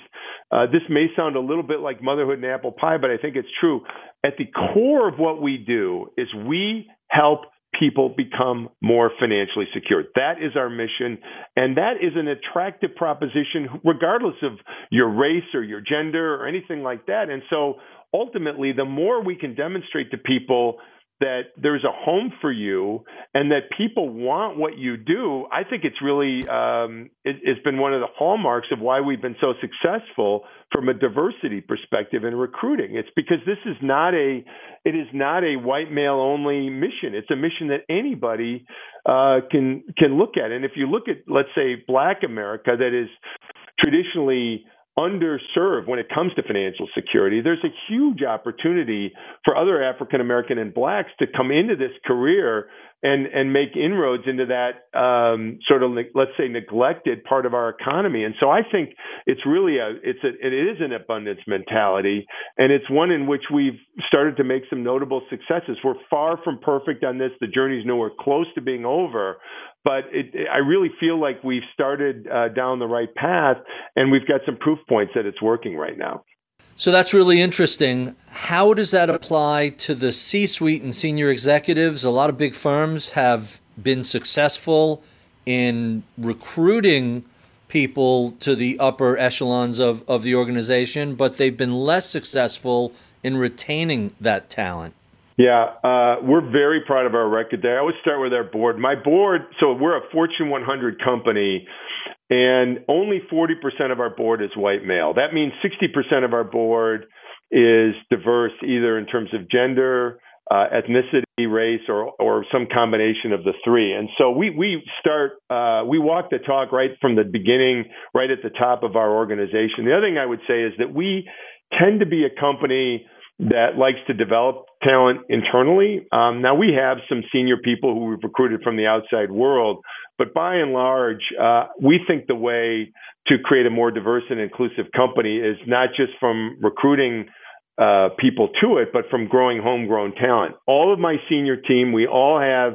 uh, this may sound a little bit like motherhood and apple pie, but I think it's true. At the core of what we do is we help people become more financially secure. That is our mission. And that is an attractive proposition, regardless of your race or your gender or anything like that. And so ultimately, the more we can demonstrate to people that there's a home for you and that people want what you do, I think it's really um, it, has been one of the hallmarks of why we've been so successful from a diversity perspective in recruiting. It's because this is not a it is not a white male only mission. It's a mission that anybody uh, can can look at. And if you look at let's say Black America, that is traditionally underserved when it comes to financial security. There's a huge opportunity for other African American and blacks to come into this career and and make inroads into that um, sort of let's say neglected part of our economy. And so I think it's really a it's a it is an abundance mentality, and it's one in which we've started to make some notable successes. We're far from perfect on this. The journey's nowhere close to being over, but it, I really feel like we've started uh, down the right path, and we've got some proof points that it's working right now. So that's really interesting. How does that apply to the C suite and senior executives? A lot of big firms have been successful in recruiting people to the upper echelons of, of the organization, but they've been less successful in retaining that talent. Yeah, uh, we're very proud of our record there. I always start with our board. My board, so we're a Fortune 100 company and only 40% of our board is white male. That means 60% of our board is diverse, either in terms of gender, uh, ethnicity, race, or or some combination of the three. And so we we start uh, we walk the talk right from the beginning, right at the top of our organization. The other thing I would say is that we tend to be a company that likes to develop talent internally. Um, now we have some senior people who we've recruited from the outside world, but by and large, uh, we think the way to create a more diverse and inclusive company is not just from recruiting uh, people to it, but from growing homegrown talent. All of my senior team, we all have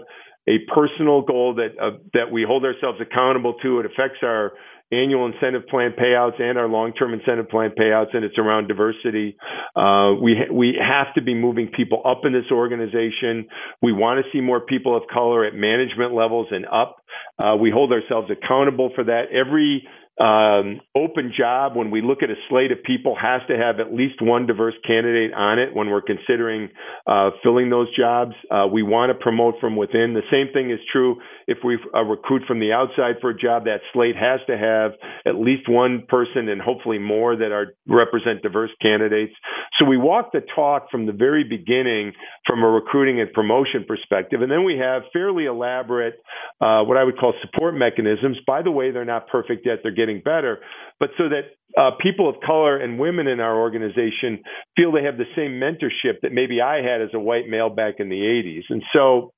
a personal goal that uh, that we hold ourselves accountable to. It affects our annual incentive plan payouts and our long-term incentive plan payouts, and it's around diversity. Uh, we ha- we have to be moving people up in this organization. We want to see more people of color at management levels and up. Uh, we hold ourselves accountable for that. Every um, open job, when we look at a slate of people, has to have at least one diverse candidate on it when we're considering uh, filling those jobs. Uh, we want to promote from within. The same thing is true if we uh, recruit from the outside for a job. That slate has to have at least one person and hopefully more that are represent diverse candidates. So we walk the talk from the very beginning from a recruiting and promotion perspective, and then we have fairly elaborate, uh, what I would call support mechanisms. By the way, they're not perfect yet; they're getting getting better, but so that uh, people of color and women in our organization feel they have the same mentorship that maybe I had as a white male back in the 80s. And so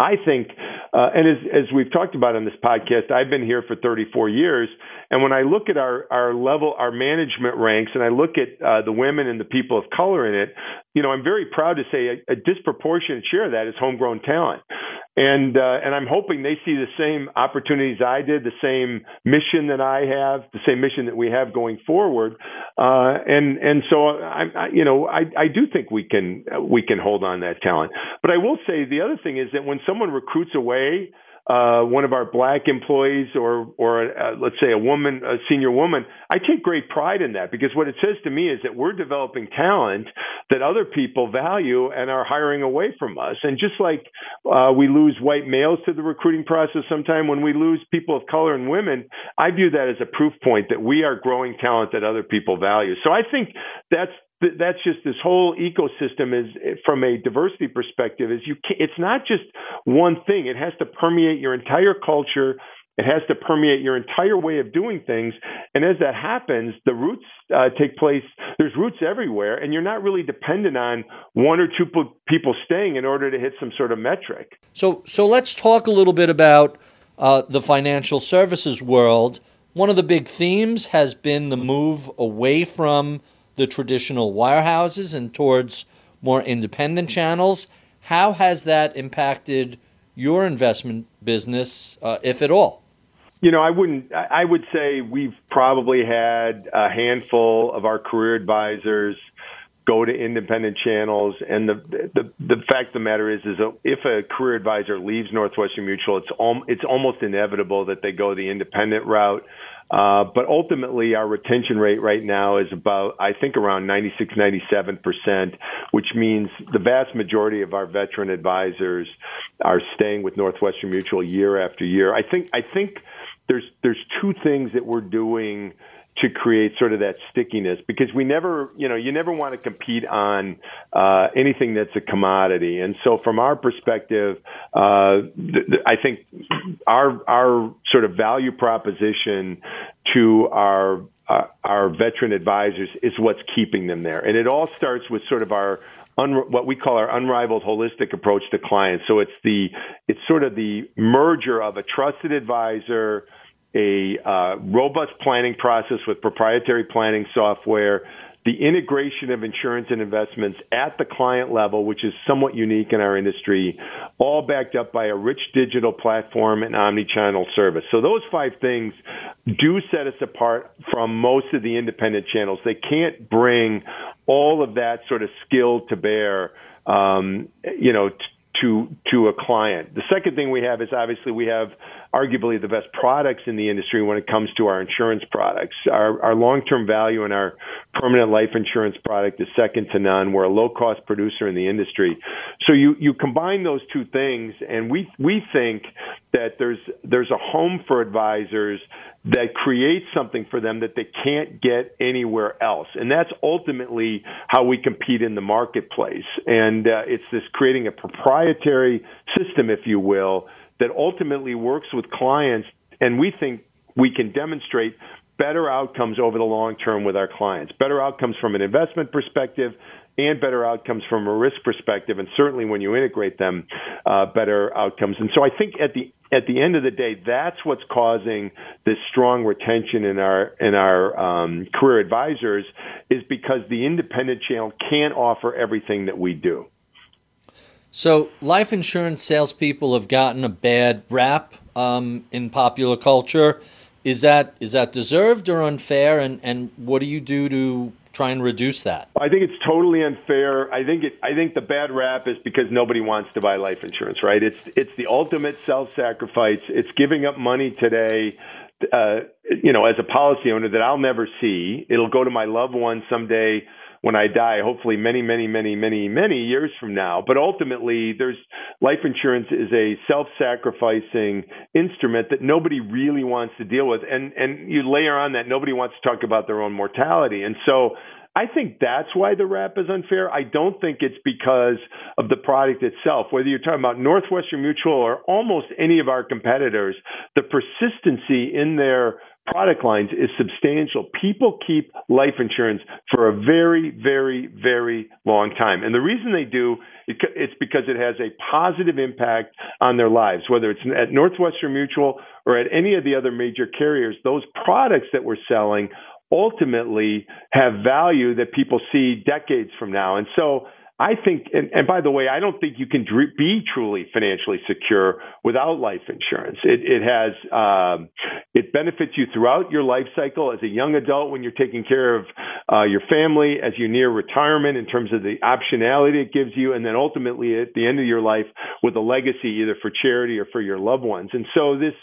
I think, uh, and as, as we've talked about on this podcast, I've been here for 34 years. And when I look at our, our level, our management ranks, and I look at uh, the women and the people of color in it, you know, I'm very proud to say a, a disproportionate share of that is homegrown talent and uh, and I'm hoping they see the same opportunities I did, the same mission that I have, the same mission that we have going forward, uh, and and so I, I you know I, I do think we can we can hold on that talent. But I will say the other thing is that when someone recruits away uh, one of our black employees or or uh, let's say a woman, a senior woman, I take great pride in that because what it says to me is that we're developing talent that other people value and are hiring away from us. And just like uh, we lose white males to the recruiting process, sometime when we lose people of color and women, I view that as a proof point that we are growing talent that other people value. So I think that's that's just this whole ecosystem is from a diversity perspective is you it's not just one thing. It has to permeate your entire culture. It has to permeate your entire way of doing things. And as that happens the roots uh, take place. There's roots everywhere and you're not really dependent on one or two people staying in order to hit some sort of metric. So so let's talk a little bit about uh, the financial services world. One of the big themes has been the move away from the traditional wirehouses and towards more independent channels. How has that impacted your investment business, uh, if at all? You know, I wouldn't. I would say we've probably had a handful of our career advisors go to independent channels. And the the the fact of the matter is, is if a career advisor leaves Northwestern Mutual, it's al- it's almost inevitable that they go the independent route. Uh, but ultimately, our retention rate right now is about, I think, around 96, 97%, which means the vast majority of our veteran advisors are staying with Northwestern Mutual year after year. I think, I think there's there's two things that we're doing to create sort of that stickiness because we never, you know, you never want to compete on uh, anything that's a commodity. And so, from our perspective, uh, th- th- I think our our sort of value proposition to our uh, our veteran advisors is what's keeping them there, and it all starts with sort of our Un, what we call our unrivaled holistic approach to clients. So it's the it's sort of the merger of a trusted advisor a uh, robust planning process with proprietary planning software, the integration of insurance and investments at the client level, which is somewhat unique in our industry, all backed up by a rich digital platform and omni-channel service. So those five things do set us apart from most of the independent channels. They can't bring all of that sort of skill to bear, um, you know, t- to to a client. The second thing we have is obviously we have arguably the best products in the industry when it comes to our insurance products. Our, our long-term value in our permanent life insurance product is second to none. We're a low-cost producer in the industry. So you, you combine those two things, and we, we think that there's, there's a home for advisors that creates something for them that they can't get anywhere else. And that's ultimately how we compete in the marketplace. And uh, it's this creating a proprietary system, if you will, that ultimately works with clients, and we think we can demonstrate better outcomes over the long term with our clients, better outcomes from an investment perspective, and better outcomes from a risk perspective, and certainly when you integrate them, uh, better outcomes. And so I think at the at the end of the day, that's what's causing this strong retention in our in our um, career advisors is because the independent channel can't offer everything that we do. So, life insurance salespeople have gotten a bad rap um, in popular culture. Is that is that deserved or unfair? And and what do you do to try and reduce that? I think it's totally unfair. I think it. I think the bad rap is because nobody wants to buy life insurance. Right? It's it's the ultimate self-sacrifice. It's giving up money today. Uh, you know, as a policy owner that I'll never see. It'll go to my loved one someday when I die, hopefully many, many, many, many, many years from now. But ultimately, there's life insurance is a self-sacrificing instrument that nobody really wants to deal with, and and you layer on that nobody wants to talk about their own mortality, and so. I think that's why the rap is unfair. I don't think it's because of the product itself. Whether you're talking about Northwestern Mutual or almost any of our competitors, the persistency in their product lines is substantial. People keep life insurance for a very, very, very long time. And the reason they do, it's because it has a positive impact on their lives, whether it's at Northwestern Mutual or at any of the other major carriers. Those products that we're selling ultimately have value that people see decades from now. And so I think, and, and, by the way, I don't think you can be truly financially secure without life insurance. It, it has, um, it benefits you throughout your life cycle as a young adult when you're taking care of uh, your family, as you near retirement in terms of the optionality it gives you, and then ultimately at the end of your life with a legacy either for charity or for your loved ones. And so this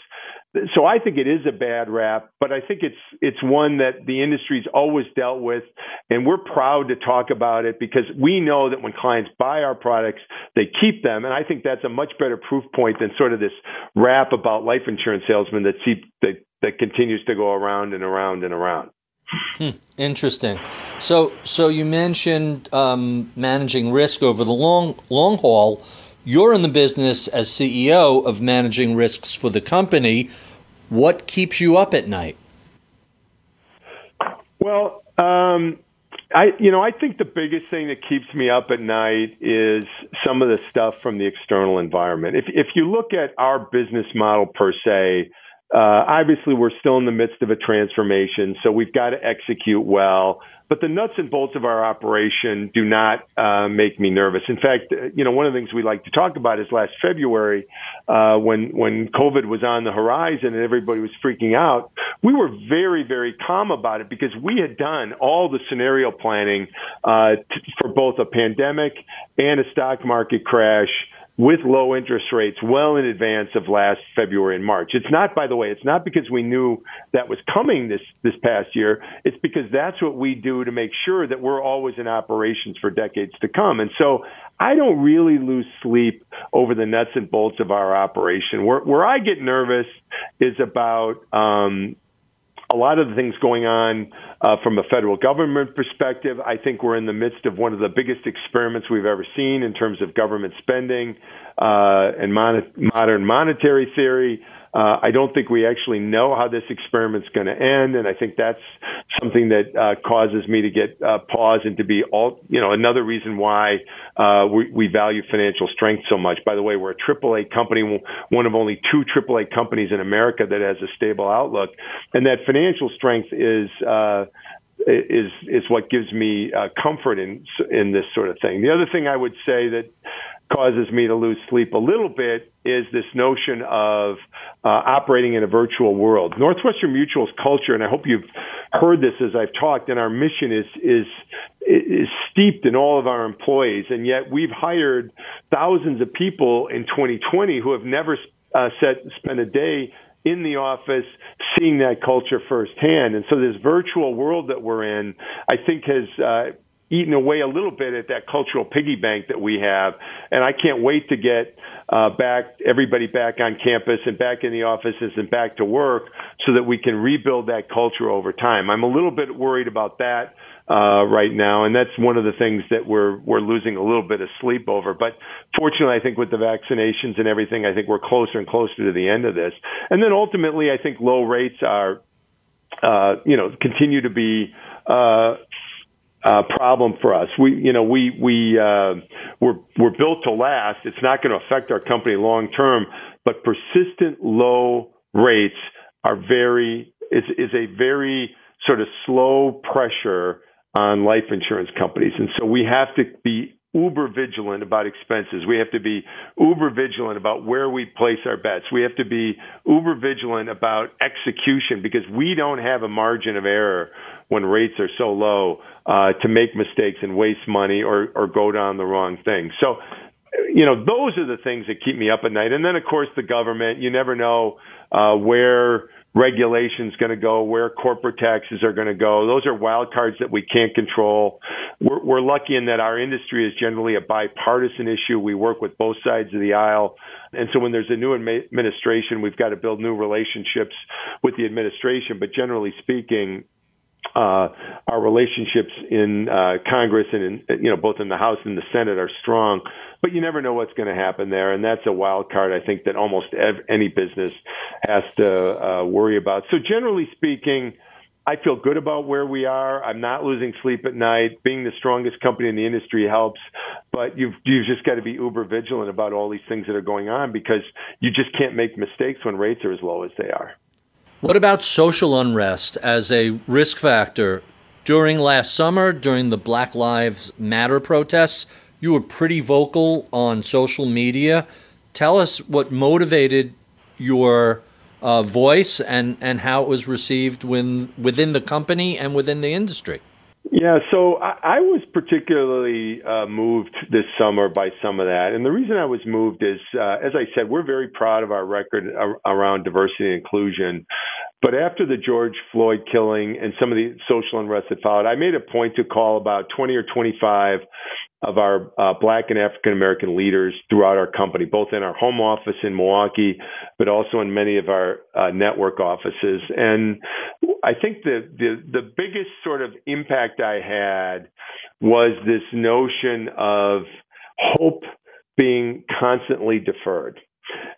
so I think it is a bad rap, but I think it's it's one that the industry's always dealt with, and we're proud to talk about it because we know that when clients buy our products, they keep them, and I think that's a much better proof point than sort of this rap about life insurance salesmen that see that that continues to go around and around and around. Hmm, interesting. So so you mentioned um, managing risk over the long long haul you're in the business as CEO of managing risks for the company. What keeps you up at night? Well, um, I you know I think the biggest thing that keeps me up at night is some of the stuff from the external environment. If if you look at our business model per se, uh, obviously we're still in the midst of a transformation, so we've got to execute well. But the nuts and bolts of our operation do not uh, make me nervous. In fact, uh, you know, one of the things we like to talk about is last February, uh, when when COVID was on the horizon and everybody was freaking out. We were very, very calm about it because we had done all the scenario planning uh, t- for both a pandemic and a stock market crash with low interest rates well in advance of last February and March. It's not, by the way, it's not because we knew that was coming this, this past year. It's because that's what we do to make sure that we're always in operations for decades to come. And so I don't really lose sleep over the nuts and bolts of our operation. Where, where I get nervous is about, um, a lot of the things going on uh, from a federal government perspective. I think we're in the midst of one of the biggest experiments we've ever seen in terms of government spending uh, and mon- modern monetary theory. Uh, I don't think we actually know how this experiment's going to end, and I think that's something that uh, causes me to get uh, pause and to be all, you know, another reason why uh, we, we value financial strength so much. By the way, we're a AAA company, one of only two AAA companies in America that has a stable outlook, and that financial strength is. Uh, is is what gives me uh, comfort in in this sort of thing. The other thing I would say that causes me to lose sleep a little bit is this notion of uh, operating in a virtual world. Northwestern Mutual's culture, and I hope you've heard this as I've talked, and our mission is is is steeped in all of our employees, and yet we've hired thousands of people in 2020 who have never uh, set spent a day in the office seeing that culture firsthand. And so this virtual world that we're in, I think has uh, eaten away a little bit at that cultural piggy bank that we have. And I can't wait to get uh, back everybody back on campus and back in the offices and back to work so that we can rebuild that culture over time. I'm a little bit worried about that. Uh, right now, and that's one of the things that we're we're losing a little bit of sleep over. But fortunately, I think with the vaccinations and everything, I think we're closer and closer to the end of this. And then ultimately, I think low rates are, uh, you know, continue to be uh, uh, problem for us. We, you know, we we uh, we're we're built to last. It's not going to affect our company long term, but persistent low rates are very is is a very sort of slow pressure on life insurance companies, and so we have to be uber vigilant about expenses. We have to be uber vigilant about where we place our bets. We have to be uber vigilant about execution because we don't have a margin of error when rates are so low uh, to make mistakes and waste money or, or go down the wrong thing. So, you know, those are the things that keep me up at night. And then, of course, the government. You never know uh, where regulations going to go, where corporate taxes are going to go. Those are wild cards that we can't control. We're, we're lucky in that our industry is generally a bipartisan issue. We work with both sides of the aisle. And so when there's a new administration, we've got to build new relationships with the administration. But generally speaking, uh, our relationships in uh, Congress and in, you know both in the House and the Senate are strong, but you never know what's going to happen there, and that's a wild card. I think that almost ev- any business has to uh, worry about. So generally speaking. I feel good about where we are. I'm not losing sleep at night. Being the strongest company in the industry helps, but you've you've just got to be uber vigilant about all these things that are going on because you just can't make mistakes when rates are as low as they are. What about social unrest as a risk factor? During last summer, during the Black Lives Matter protests, you were pretty vocal on social media. Tell us what motivated your uh, voice and, and how it was received when, within the company and within the industry. Yeah, so I, I was particularly uh, moved this summer by some of that. And the reason I was moved is, uh, as I said, we're very proud of our record around diversity and inclusion. But after the George Floyd killing and some of the social unrest that followed, I made a point to call about 20 or 25 of our uh, Black and African American leaders throughout our company, both in our home office in Milwaukee, but also in many of our uh, network offices. And I think the, the the biggest sort of impact I had was this notion of hope being constantly deferred.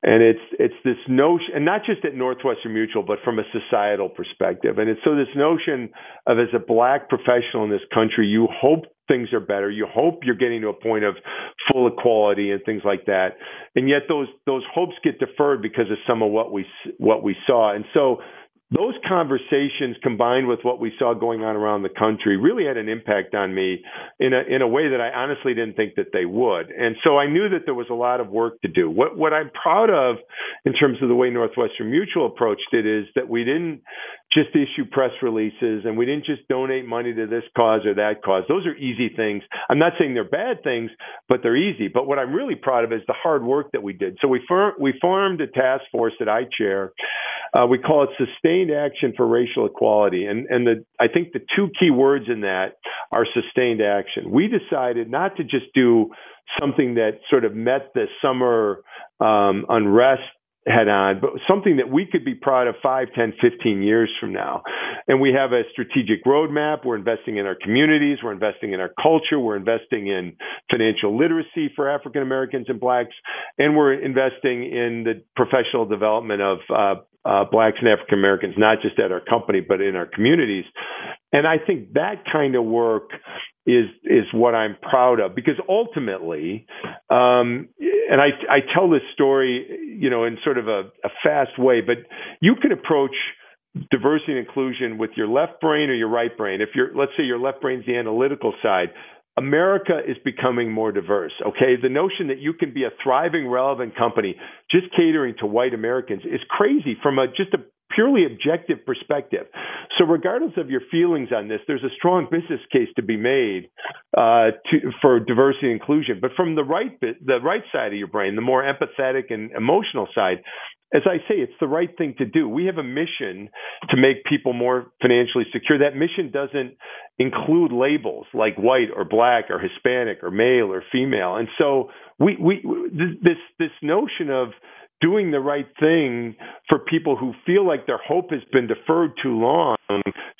And it's it's this notion, and not just at Northwestern Mutual, but from a societal perspective. And it's so this notion of as a black professional in this country, you hope things are better. You hope you're getting to a point of full equality and things like that, and yet those those hopes get deferred because of some of what we what we saw. And so those conversations combined with what we saw going on around the country really had an impact on me in a in a way that I honestly didn't think that they would. And so I knew that there was a lot of work to do. What what I'm proud of in terms of the way Northwestern Mutual approached it is that we didn't just issue press releases and we didn't just donate money to this cause or that cause. Those are easy things. I'm not saying they're bad things, but they're easy. But what I'm really proud of is the hard work that we did. So we for, we formed a task force that I chair. Uh, we call it Sustained Action for Racial Equality, and and the I think the two key words in that are sustained action. We decided not to just do something that sort of met the summer um, unrest head on, but something that we could be proud of 5, 10, 15 years from now. And we have a strategic roadmap. We're investing in our communities. We're investing in our culture. We're investing in financial literacy for African Americans and blacks. And we're investing in the professional development of uh, uh, blacks and African Americans, not just at our company, but in our communities. And I think that kind of work is is what I'm proud of because ultimately, um, and I I tell this story, you know, in sort of a, a fast way, but you can approach diversity and inclusion with your left brain or your right brain. If you're, let's say your left brain's the analytical side, America is becoming more diverse. Okay. The notion that you can be a thriving, relevant company just catering to white Americans is crazy from a, just a purely objective perspective. So, regardless of your feelings on this, there's a strong business case to be made uh, to, for diversity and inclusion. But from the right the right side of your brain, the more empathetic and emotional side, as I say, it's the right thing to do. We have a mission to make people more financially secure. That mission doesn't include labels like white or black or Hispanic or male or female. And so we, we this this notion of doing the right thing for people who feel like their hope has been deferred too long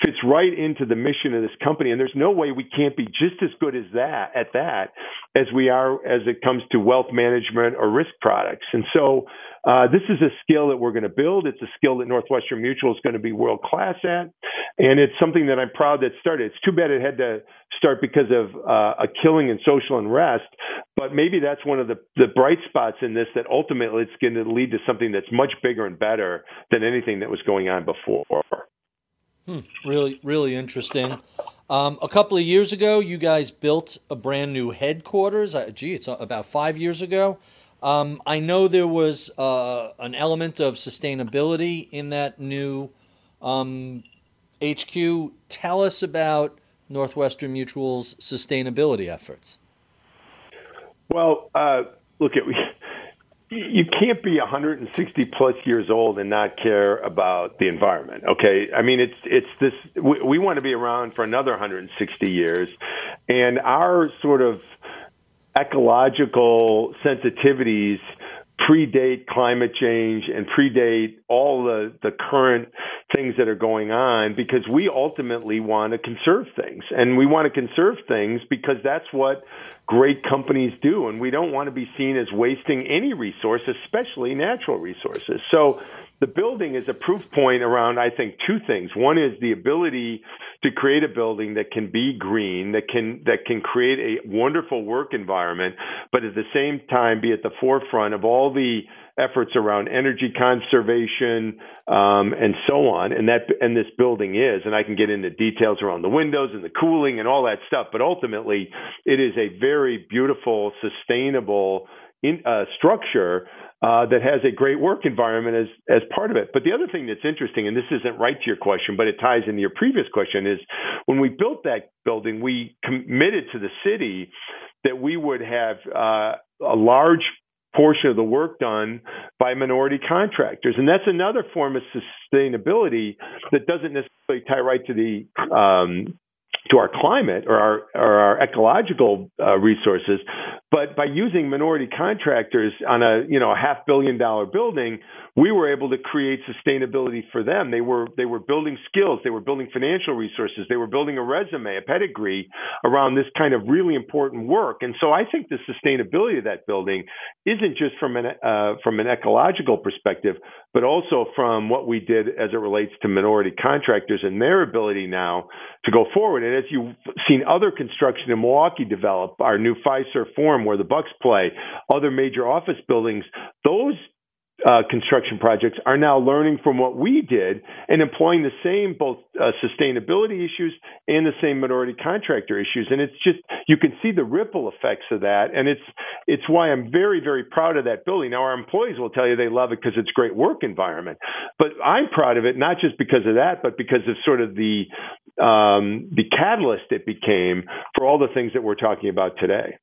fits right into the mission of this company and there's no way we can't be just as good as that at that as we are as it comes to wealth management or risk products and so uh, this is a skill that we're going to build. It's a skill that Northwestern Mutual is going to be world class at, and it's something that I'm proud that started. It's too bad it had to start because of uh, a killing and social unrest, but maybe that's one of the, the bright spots in this that ultimately it's going to lead to something that's much bigger and better than anything that was going on before. Hmm, really, really interesting. Um, a couple of years ago, you guys built a brand new headquarters. Uh, gee, it's about five years ago. Um, I know there was uh, an element of sustainability in that new um, HQ. Tell us about Northwestern Mutual's sustainability efforts. Well, uh, look at you can't be 160 plus years old and not care about the environment. Okay, I mean it's it's this. We, we want to be around for another 160 years, and our sort of ecological sensitivities predate climate change and predate all the, the current things that are going on because we ultimately want to conserve things. And we want to conserve things because that's what great companies do. And we don't want to be seen as wasting any resource, especially natural resources. So the building is a proof point around, I think, two things. One is the ability to create a building that can be green, that can that can create a wonderful work environment, but at the same time be at the forefront of all the efforts around energy conservation um, and so on. And that and this building is, and I can get into details around the windows and the cooling and all that stuff. But ultimately, it is a very beautiful, sustainable in, uh, structure uh, that has a great work environment as as part of it. But the other thing that's interesting, and this isn't right to your question, but it ties into your previous question, is when we built that building, we committed to the city that we would have uh, a large portion of the work done by minority contractors. And that's another form of sustainability that doesn't necessarily tie right to the um, to our climate or our, or our ecological uh, resources, but by using minority contractors on a you know a half billion dollar building, we were able to create sustainability for them. They were they were building skills, they were building financial resources, they were building a resume, a pedigree around this kind of really important work. And so I think the sustainability of that building isn't just from an uh, from an ecological perspective, but also from what we did as it relates to minority contractors and their ability now to go forward. And as you've seen other construction in Milwaukee develop, our new Fiserv Forum where the Bucks play, other major office buildings, those uh, construction projects are now learning from what we did and employing the same both uh, sustainability issues and the same minority contractor issues. And it's just you can see the ripple effects of that, and it's it's why I'm very very proud of that building. Now our employees will tell you they love it because it's great work environment, but I'm proud of it not just because of that, but because of sort of the um, the catalyst it became for all the things that we're talking about today.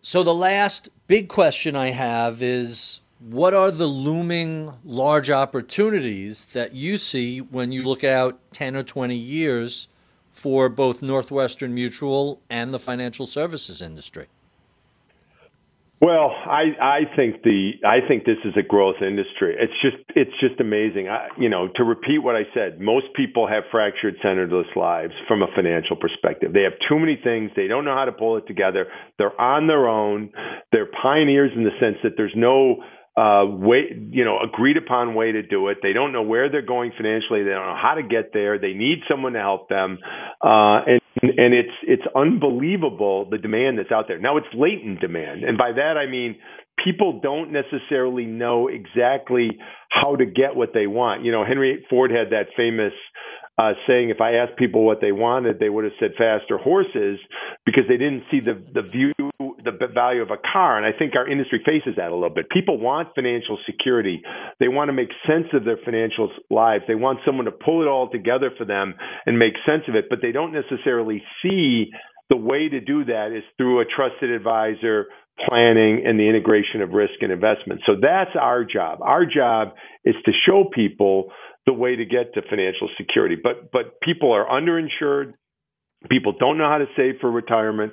So the last big question I have is what are the looming large opportunities that you see when you look out 10 or 20 years for both Northwestern Mutual and the financial services industry? Well, I I think the I think this is a growth industry. It's just it's just amazing. I, you know, to repeat what I said, most people have fractured centerless lives from a financial perspective. They have too many things. They don't know how to pull it together. They're on their own. They're pioneers in the sense that there's no uh, way, you know, agreed upon way to do it. They don't know where they're going financially. They don't know how to get there. They need someone to help them, uh, and and it's it's unbelievable the demand that's out there. Now it's latent demand, and by that I mean people don't necessarily know exactly how to get what they want. You know, Henry Ford had that famous uh, saying if I asked people what they wanted, they would have said faster horses because they didn't see the the view the value of a car. And I think our industry faces that a little bit. People want financial security. They want to make sense of their financial lives. They want someone to pull it all together for them and make sense of it, but they don't necessarily see the way to do that is through a trusted advisor planning and the integration of risk and investment. So that's our job. Our job is to show people the way to get to financial security. But but people are underinsured. People don't know how to save for retirement.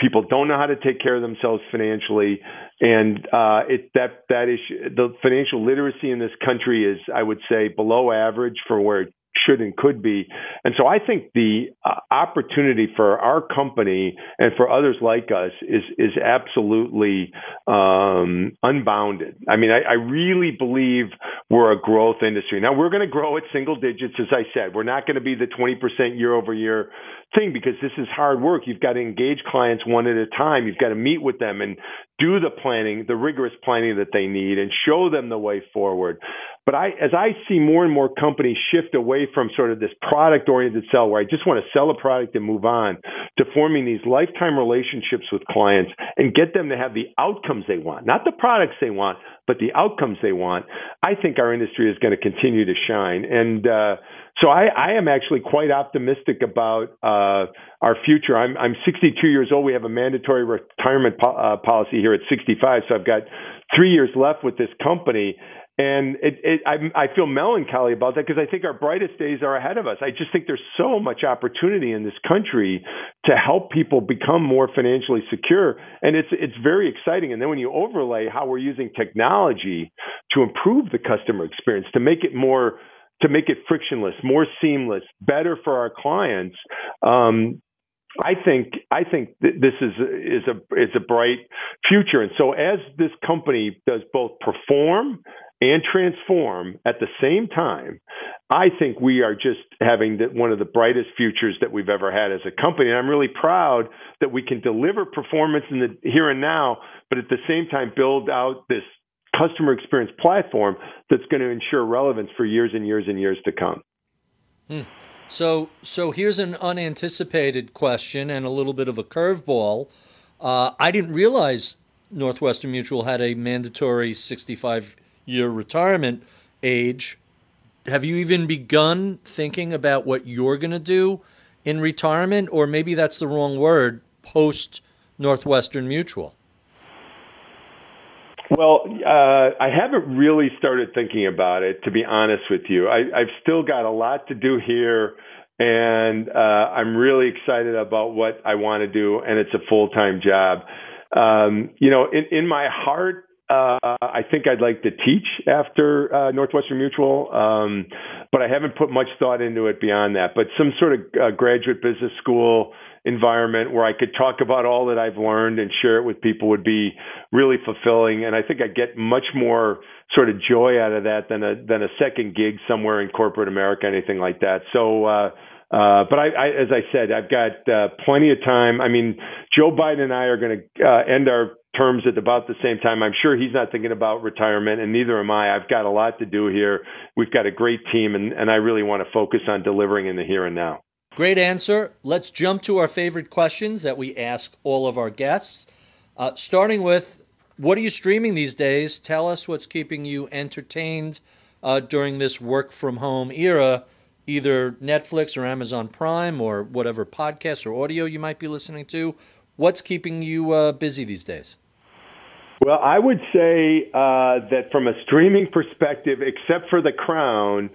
People don't know how to take care of themselves financially, and uh, it that that issue, the financial literacy in this country is, I would say, below average for where it should and could be. And so I think the uh, opportunity for our company and for others like us is is absolutely um, unbounded. I mean, I, I really believe we're a growth industry. Now we're going to grow at single digits, as I said. We're not going to be the 20% year over year thing because this is hard work. You've got to engage clients one at a time. You've got to meet with them and do the planning, the rigorous planning that they need and show them the way forward. But I, as I see more and more companies shift away from sort of this product oriented sell where I just want to sell a product and move on to forming these lifetime relationships with clients and get them to have the outcomes they want, not the products they want, but the outcomes they want, I think our industry is going to continue to shine. And, uh, so I, I, am actually quite optimistic about uh, our future. I'm, I'm 62 years old. We have a mandatory retirement po- uh, policy here at 65, so I've got three years left with this company. And it, it, I, I feel melancholy about that because I think our brightest days are ahead of us. I just think there's so much opportunity in this country to help people become more financially secure, and it's it's very exciting. And then when you overlay how we're using technology to improve the customer experience, to make it more to make it frictionless, more seamless, better for our clients. Um, I think I think this is is a is a bright future, and so as this company does both perform and transform at the same time, I think we are just having the, one of the brightest futures that we've ever had as a company. And I'm really proud that we can deliver performance in the here and now, but at the same time build out this customer experience platform that's going to ensure relevance for years and years and years to come. Hmm. So, so here's an unanticipated question and a little bit of a curveball. Uh, I didn't realize Northwestern Mutual had a mandatory 65 year retirement age. Have you even begun thinking about what you're going to do in retirement, or maybe that's the wrong word, post Northwestern Mutual? Well, uh, I haven't really started thinking about it, to be honest with you. I, I've still got a lot to do here, and uh, I'm really excited about what I want to do, and it's a full time job. Um, you know, in, in my heart, uh, I think I'd like to teach after uh, Northwestern Mutual, um, but I haven't put much thought into it beyond that. But some sort of uh, graduate business school environment where I could talk about all that I've learned and share it with people would be really fulfilling. And I think I get much more sort of joy out of that than a than a second gig somewhere in corporate America, anything like that. So. Uh, uh, but I, I, as I said, I've got uh, plenty of time. I mean, Joe Biden and I are going to uh, end our terms at about the same time. I'm sure he's not thinking about retirement, and neither am I. I've got a lot to do here. We've got a great team, and, and I really want to focus on delivering in the here and now. Great answer. Let's jump to our favorite questions that we ask all of our guests. Uh, starting with, what are you streaming these days? Tell us what's keeping you entertained uh, during this work from home era, either Netflix or Amazon Prime or whatever podcast or audio you might be listening to. What's keeping you uh, busy these days? Well, I would say uh, that from a streaming perspective, except for The Crown,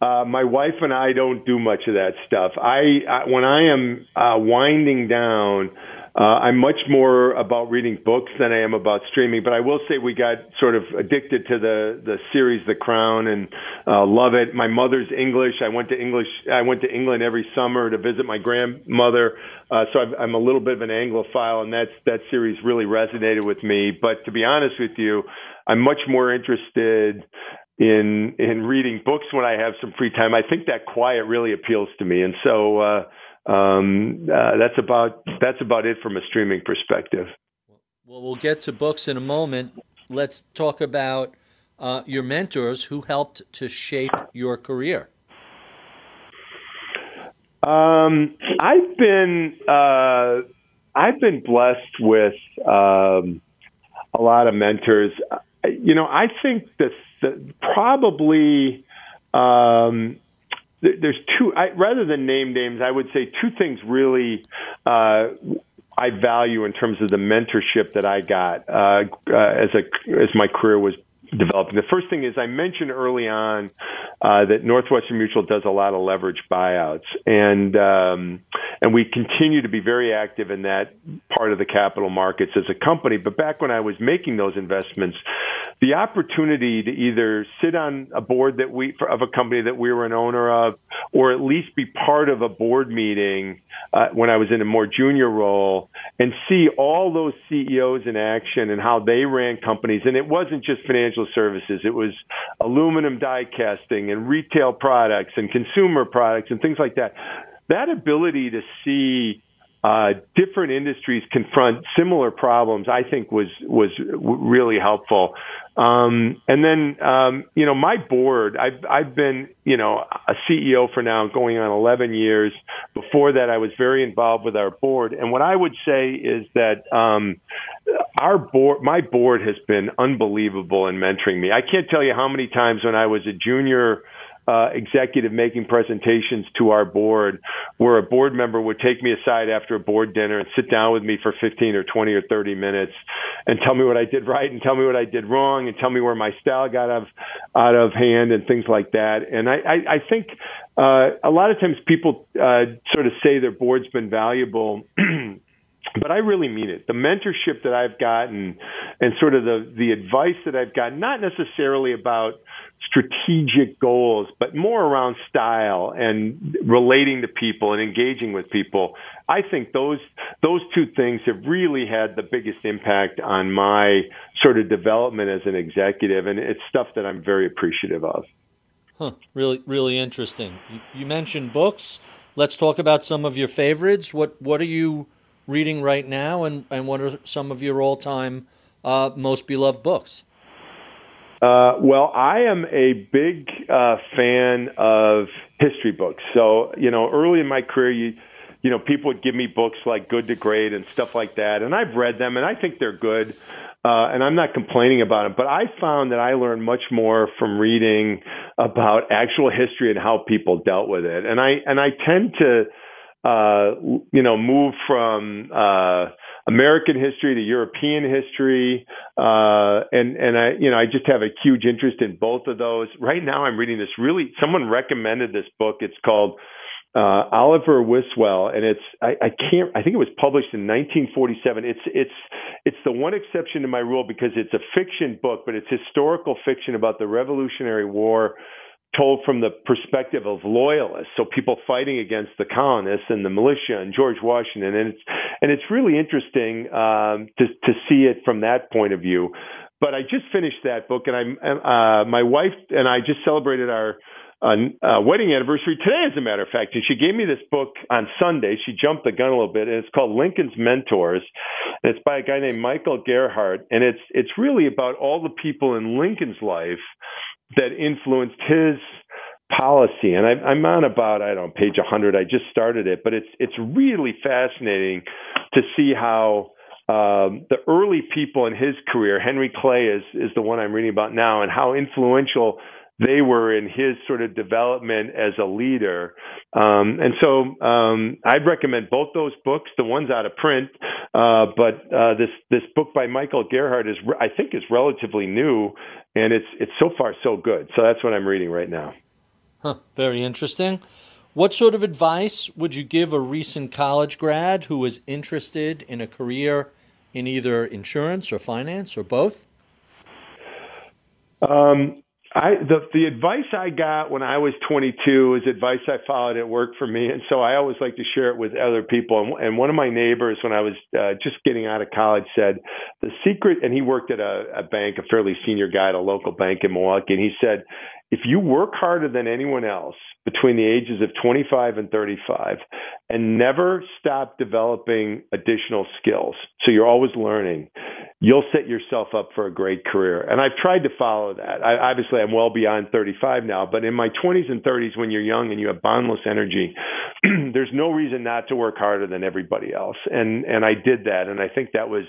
uh, my wife and I don't do much of that stuff. I, I when I am uh, winding down, uh, I'm much more about reading books than I am about streaming. But I will say we got sort of addicted to the the series The Crown and uh, love it. My mother's English. I went to English. I went to England every summer to visit my grandmother. Uh, so i I'm a little bit of an Anglophile, and that's that series really resonated with me. But to be honest with you, I'm much more interested in in reading books when I have some free time. I think that quiet really appeals to me, and so uh, um, uh, that's about that's about it from a streaming perspective. Well, we'll get to books in a moment. Let's talk about uh, your mentors who helped to shape your career. Um, I've been uh, I've been blessed with um, a lot of mentors. You know, I think that probably um, there's two. I, rather than name names, I would say two things really uh, I value in terms of the mentorship that I got uh, uh, as a as my career was developing. The first thing is I mentioned early on uh, that Northwestern Mutual does a lot of leverage buyouts, and um, and we continue to be very active in that part of the capital markets as a company. But back when I was making those investments, the opportunity to either sit on a board that we of a company that we were an owner of, or at least be part of a board meeting uh, when I was in a more junior role, and see all those CEOs in action and how they ran companies, and it wasn't just financial services; it was aluminum die casting and retail products and consumer products and things like that. That ability to see uh, different industries confront similar problems, I think was was really helpful. Um, and then, um, you know, my board, I've, I've been, you know, a CEO for now going on 11 years. Before that, I was very involved with our board. And what I would say is that, um, our board, my board has been unbelievable in mentoring me. I can't tell you how many times when I was a junior, uh, executive making presentations to our board where a board member would take me aside after a board dinner and sit down with me for 15 or 20 or 30 minutes and tell me what I did right and tell me what I did wrong and tell me where my style got out of, out of hand and things like that. And I, I, I think uh, a lot of times people uh, sort of say their board's been valuable. but I really mean it. The mentorship that I've gotten and sort of the, the advice that I've gotten, not necessarily about strategic goals, but more around style and relating to people and engaging with people. I think those those two things have really had the biggest impact on my sort of development as an executive, and it's stuff that I'm very appreciative of. Huh. Really, really interesting. You, mentioned books. Let's talk about some of your favorites. What What are you reading right now, and and what are some of your all time uh, most beloved books? Uh, well, I am a big uh, fan of history books. So, you know, early in my career, you, you know, people would give me books like Good to Great and stuff like that, and I've read them, and I think they're good. Uh, and I'm not complaining about them. but I found that I learned much more from reading about actual history and how people dealt with it. And I and I tend to, uh, you know, move from uh, American history to European history, uh, and and I you know I just have a huge interest in both of those. Right now, I'm reading this really. Someone recommended this book. It's called uh, Oliver Wiswell, and it's I, I can't I think it was published in 1947. It's it's it's the one exception to my rule because it's a fiction book, but it's historical fiction about the Revolutionary War told from the perspective of loyalists, so people fighting against the colonists and the militia and George Washington, and it's and it's really interesting um, to to see it from that point of view. But I just finished that book, and I uh, my wife and I just celebrated our a, a wedding anniversary today, as a matter of fact. And she gave me this book on Sunday. She jumped the gun a little bit, and it's called Lincoln's Mentors, and it's by a guy named Michael Gerhardt, and it's it's really about all the people in Lincoln's life that influenced his policy. And I, I'm on about I don't know page 100. I just started it, but it's it's really fascinating to see how. Um, the early people in his career, Henry Clay is is the one I'm reading about now, and how influential they were in his sort of development as a leader. Um, and so um, I'd recommend both those books. The one's out of print, uh, but uh, this this book by Michael Gerhardt is I think is relatively new, and it's it's so far so good. So that's what I'm reading right now. Huh, very interesting. What sort of advice would you give a recent college grad who is interested in a career in either insurance or finance or both? Um, I the the advice I got when I was 22 is advice I followed. It worked for me, and so I always like to share it with other people. And, and one of my neighbors, when I was uh, just getting out of college, said the secret. And he worked at a, a bank, a fairly senior guy at a local bank in Milwaukee, and he said, if you work harder than anyone else between the ages of 25 and 35 and never stop developing additional skills, so you're always learning, you'll set yourself up for a great career. And I've tried to follow that. I, obviously, I'm well beyond 35 now, but in my 20s and 30s, when you're young and you have boundless energy, there's no reason not to work harder than everybody else. And and I did that, and I think that was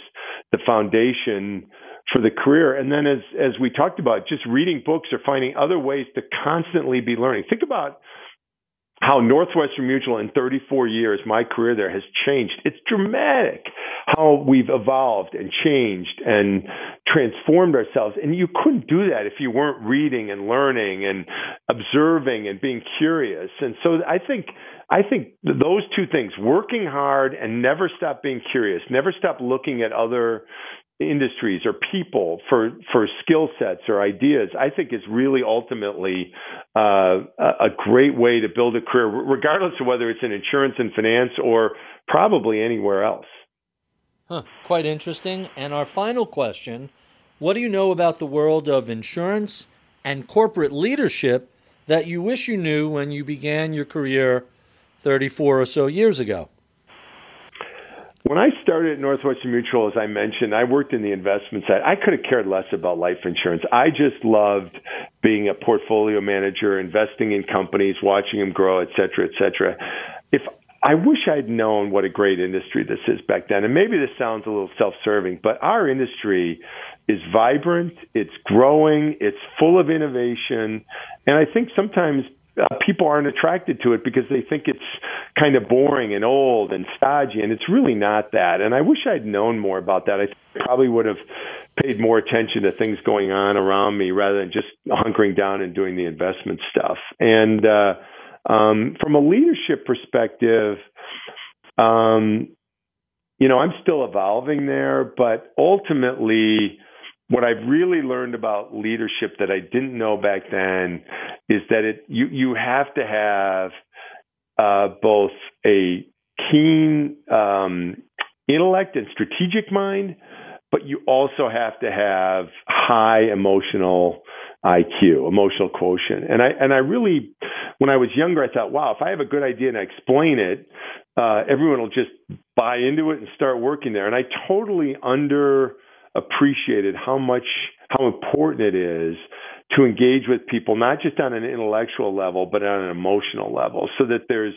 the foundation for the career. And then as as we talked about, just reading books or finding other ways to constantly be learning. Think about how Northwestern Mutual in 34 years, my career there has changed. It's dramatic how we've evolved and changed and transformed ourselves. And you couldn't do that if you weren't reading and learning and observing and being curious. And so I think I think those two things, working hard and never stop being curious, never stop looking at other industries or people for for skill sets or ideas i think is really ultimately uh, a great way to build a career regardless of whether it's in insurance and finance or probably anywhere else huh. quite interesting and our final question what do you know about the world of insurance and corporate leadership that you wish you knew when you began your career 34 or so years ago when I started at Northwestern Mutual, as I mentioned, I worked in the investment side. I could have cared less about life insurance. I just loved being a portfolio manager, investing in companies, watching them grow, et cetera, et cetera. If I wish I'd known what a great industry this is back then. And maybe this sounds a little self serving, but our industry is vibrant, it's growing, it's full of innovation. And I think sometimes uh, people aren't attracted to it because they think it's kind of boring and old and stodgy, and it's really not that. And I wish I'd known more about that. I probably would have paid more attention to things going on around me rather than just hunkering down and doing the investment stuff. And uh, um, from a leadership perspective, um, you know, I'm still evolving there, but ultimately what I've really learned about leadership that I didn't know back then is that it you you have to have uh, both a keen um, intellect and strategic mind, but you also have to have high emotional IQ, emotional quotient. And I and I really, when I was younger, I thought, wow, if I have a good idea and I explain it, uh, everyone will just buy into it and start working there. And I totally under appreciated how much how important it is to engage with people not just on an intellectual level but on an emotional level so that there's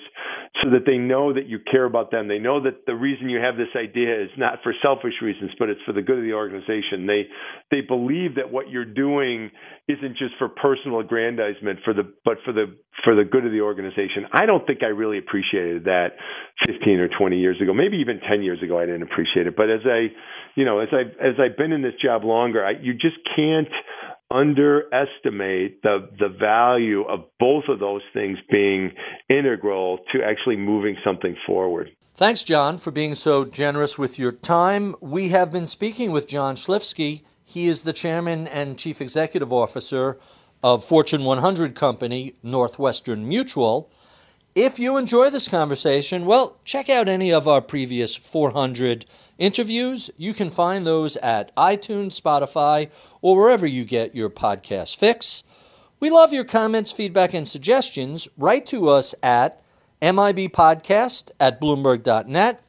so that they know that you care about them. They know that the reason you have this idea is not for selfish reasons but it's for the good of the organization. They they believe that what you're doing isn't just for personal aggrandizement for the but for the for the good of the organization. I don't think i really appreciated that 15 or 20 years ago. Maybe even 10 years ago i didn't appreciate it. But as i you know as i as i've been in this job longer I, you just can't underestimate the the value of both of those things being integral to actually moving something forward. Thanks, John, for being so generous with your time. We have been speaking with John Schlifske. He is the chairman and chief executive officer of Fortune 100 company Northwestern Mutual. If you enjoy this conversation, well, check out any of our previous 400 interviews. You can find those at iTunes, Spotify, or wherever you get your podcast fix. We love your comments, feedback, and suggestions. Write to us at mibpodcast at bloomberg.net.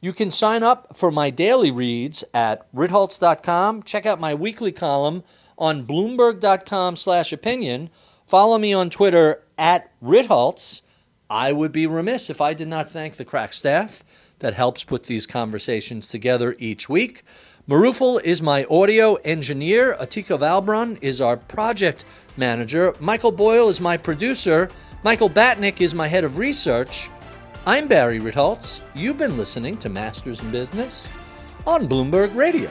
You can sign up for my daily reads at ritholtz.com. Check out my weekly column on bloomberg.com slash opinion. Follow me on Twitter at ritholtz. I would be remiss if I did not thank the crack staff that helps put these conversations together each week. Marufel is my audio engineer. Atika Valbrun is our project manager. Michael Boyle is my producer. Michael Batnick is my head of research. I'm Barry Ritholtz. You've been listening to Masters in Business on Bloomberg Radio.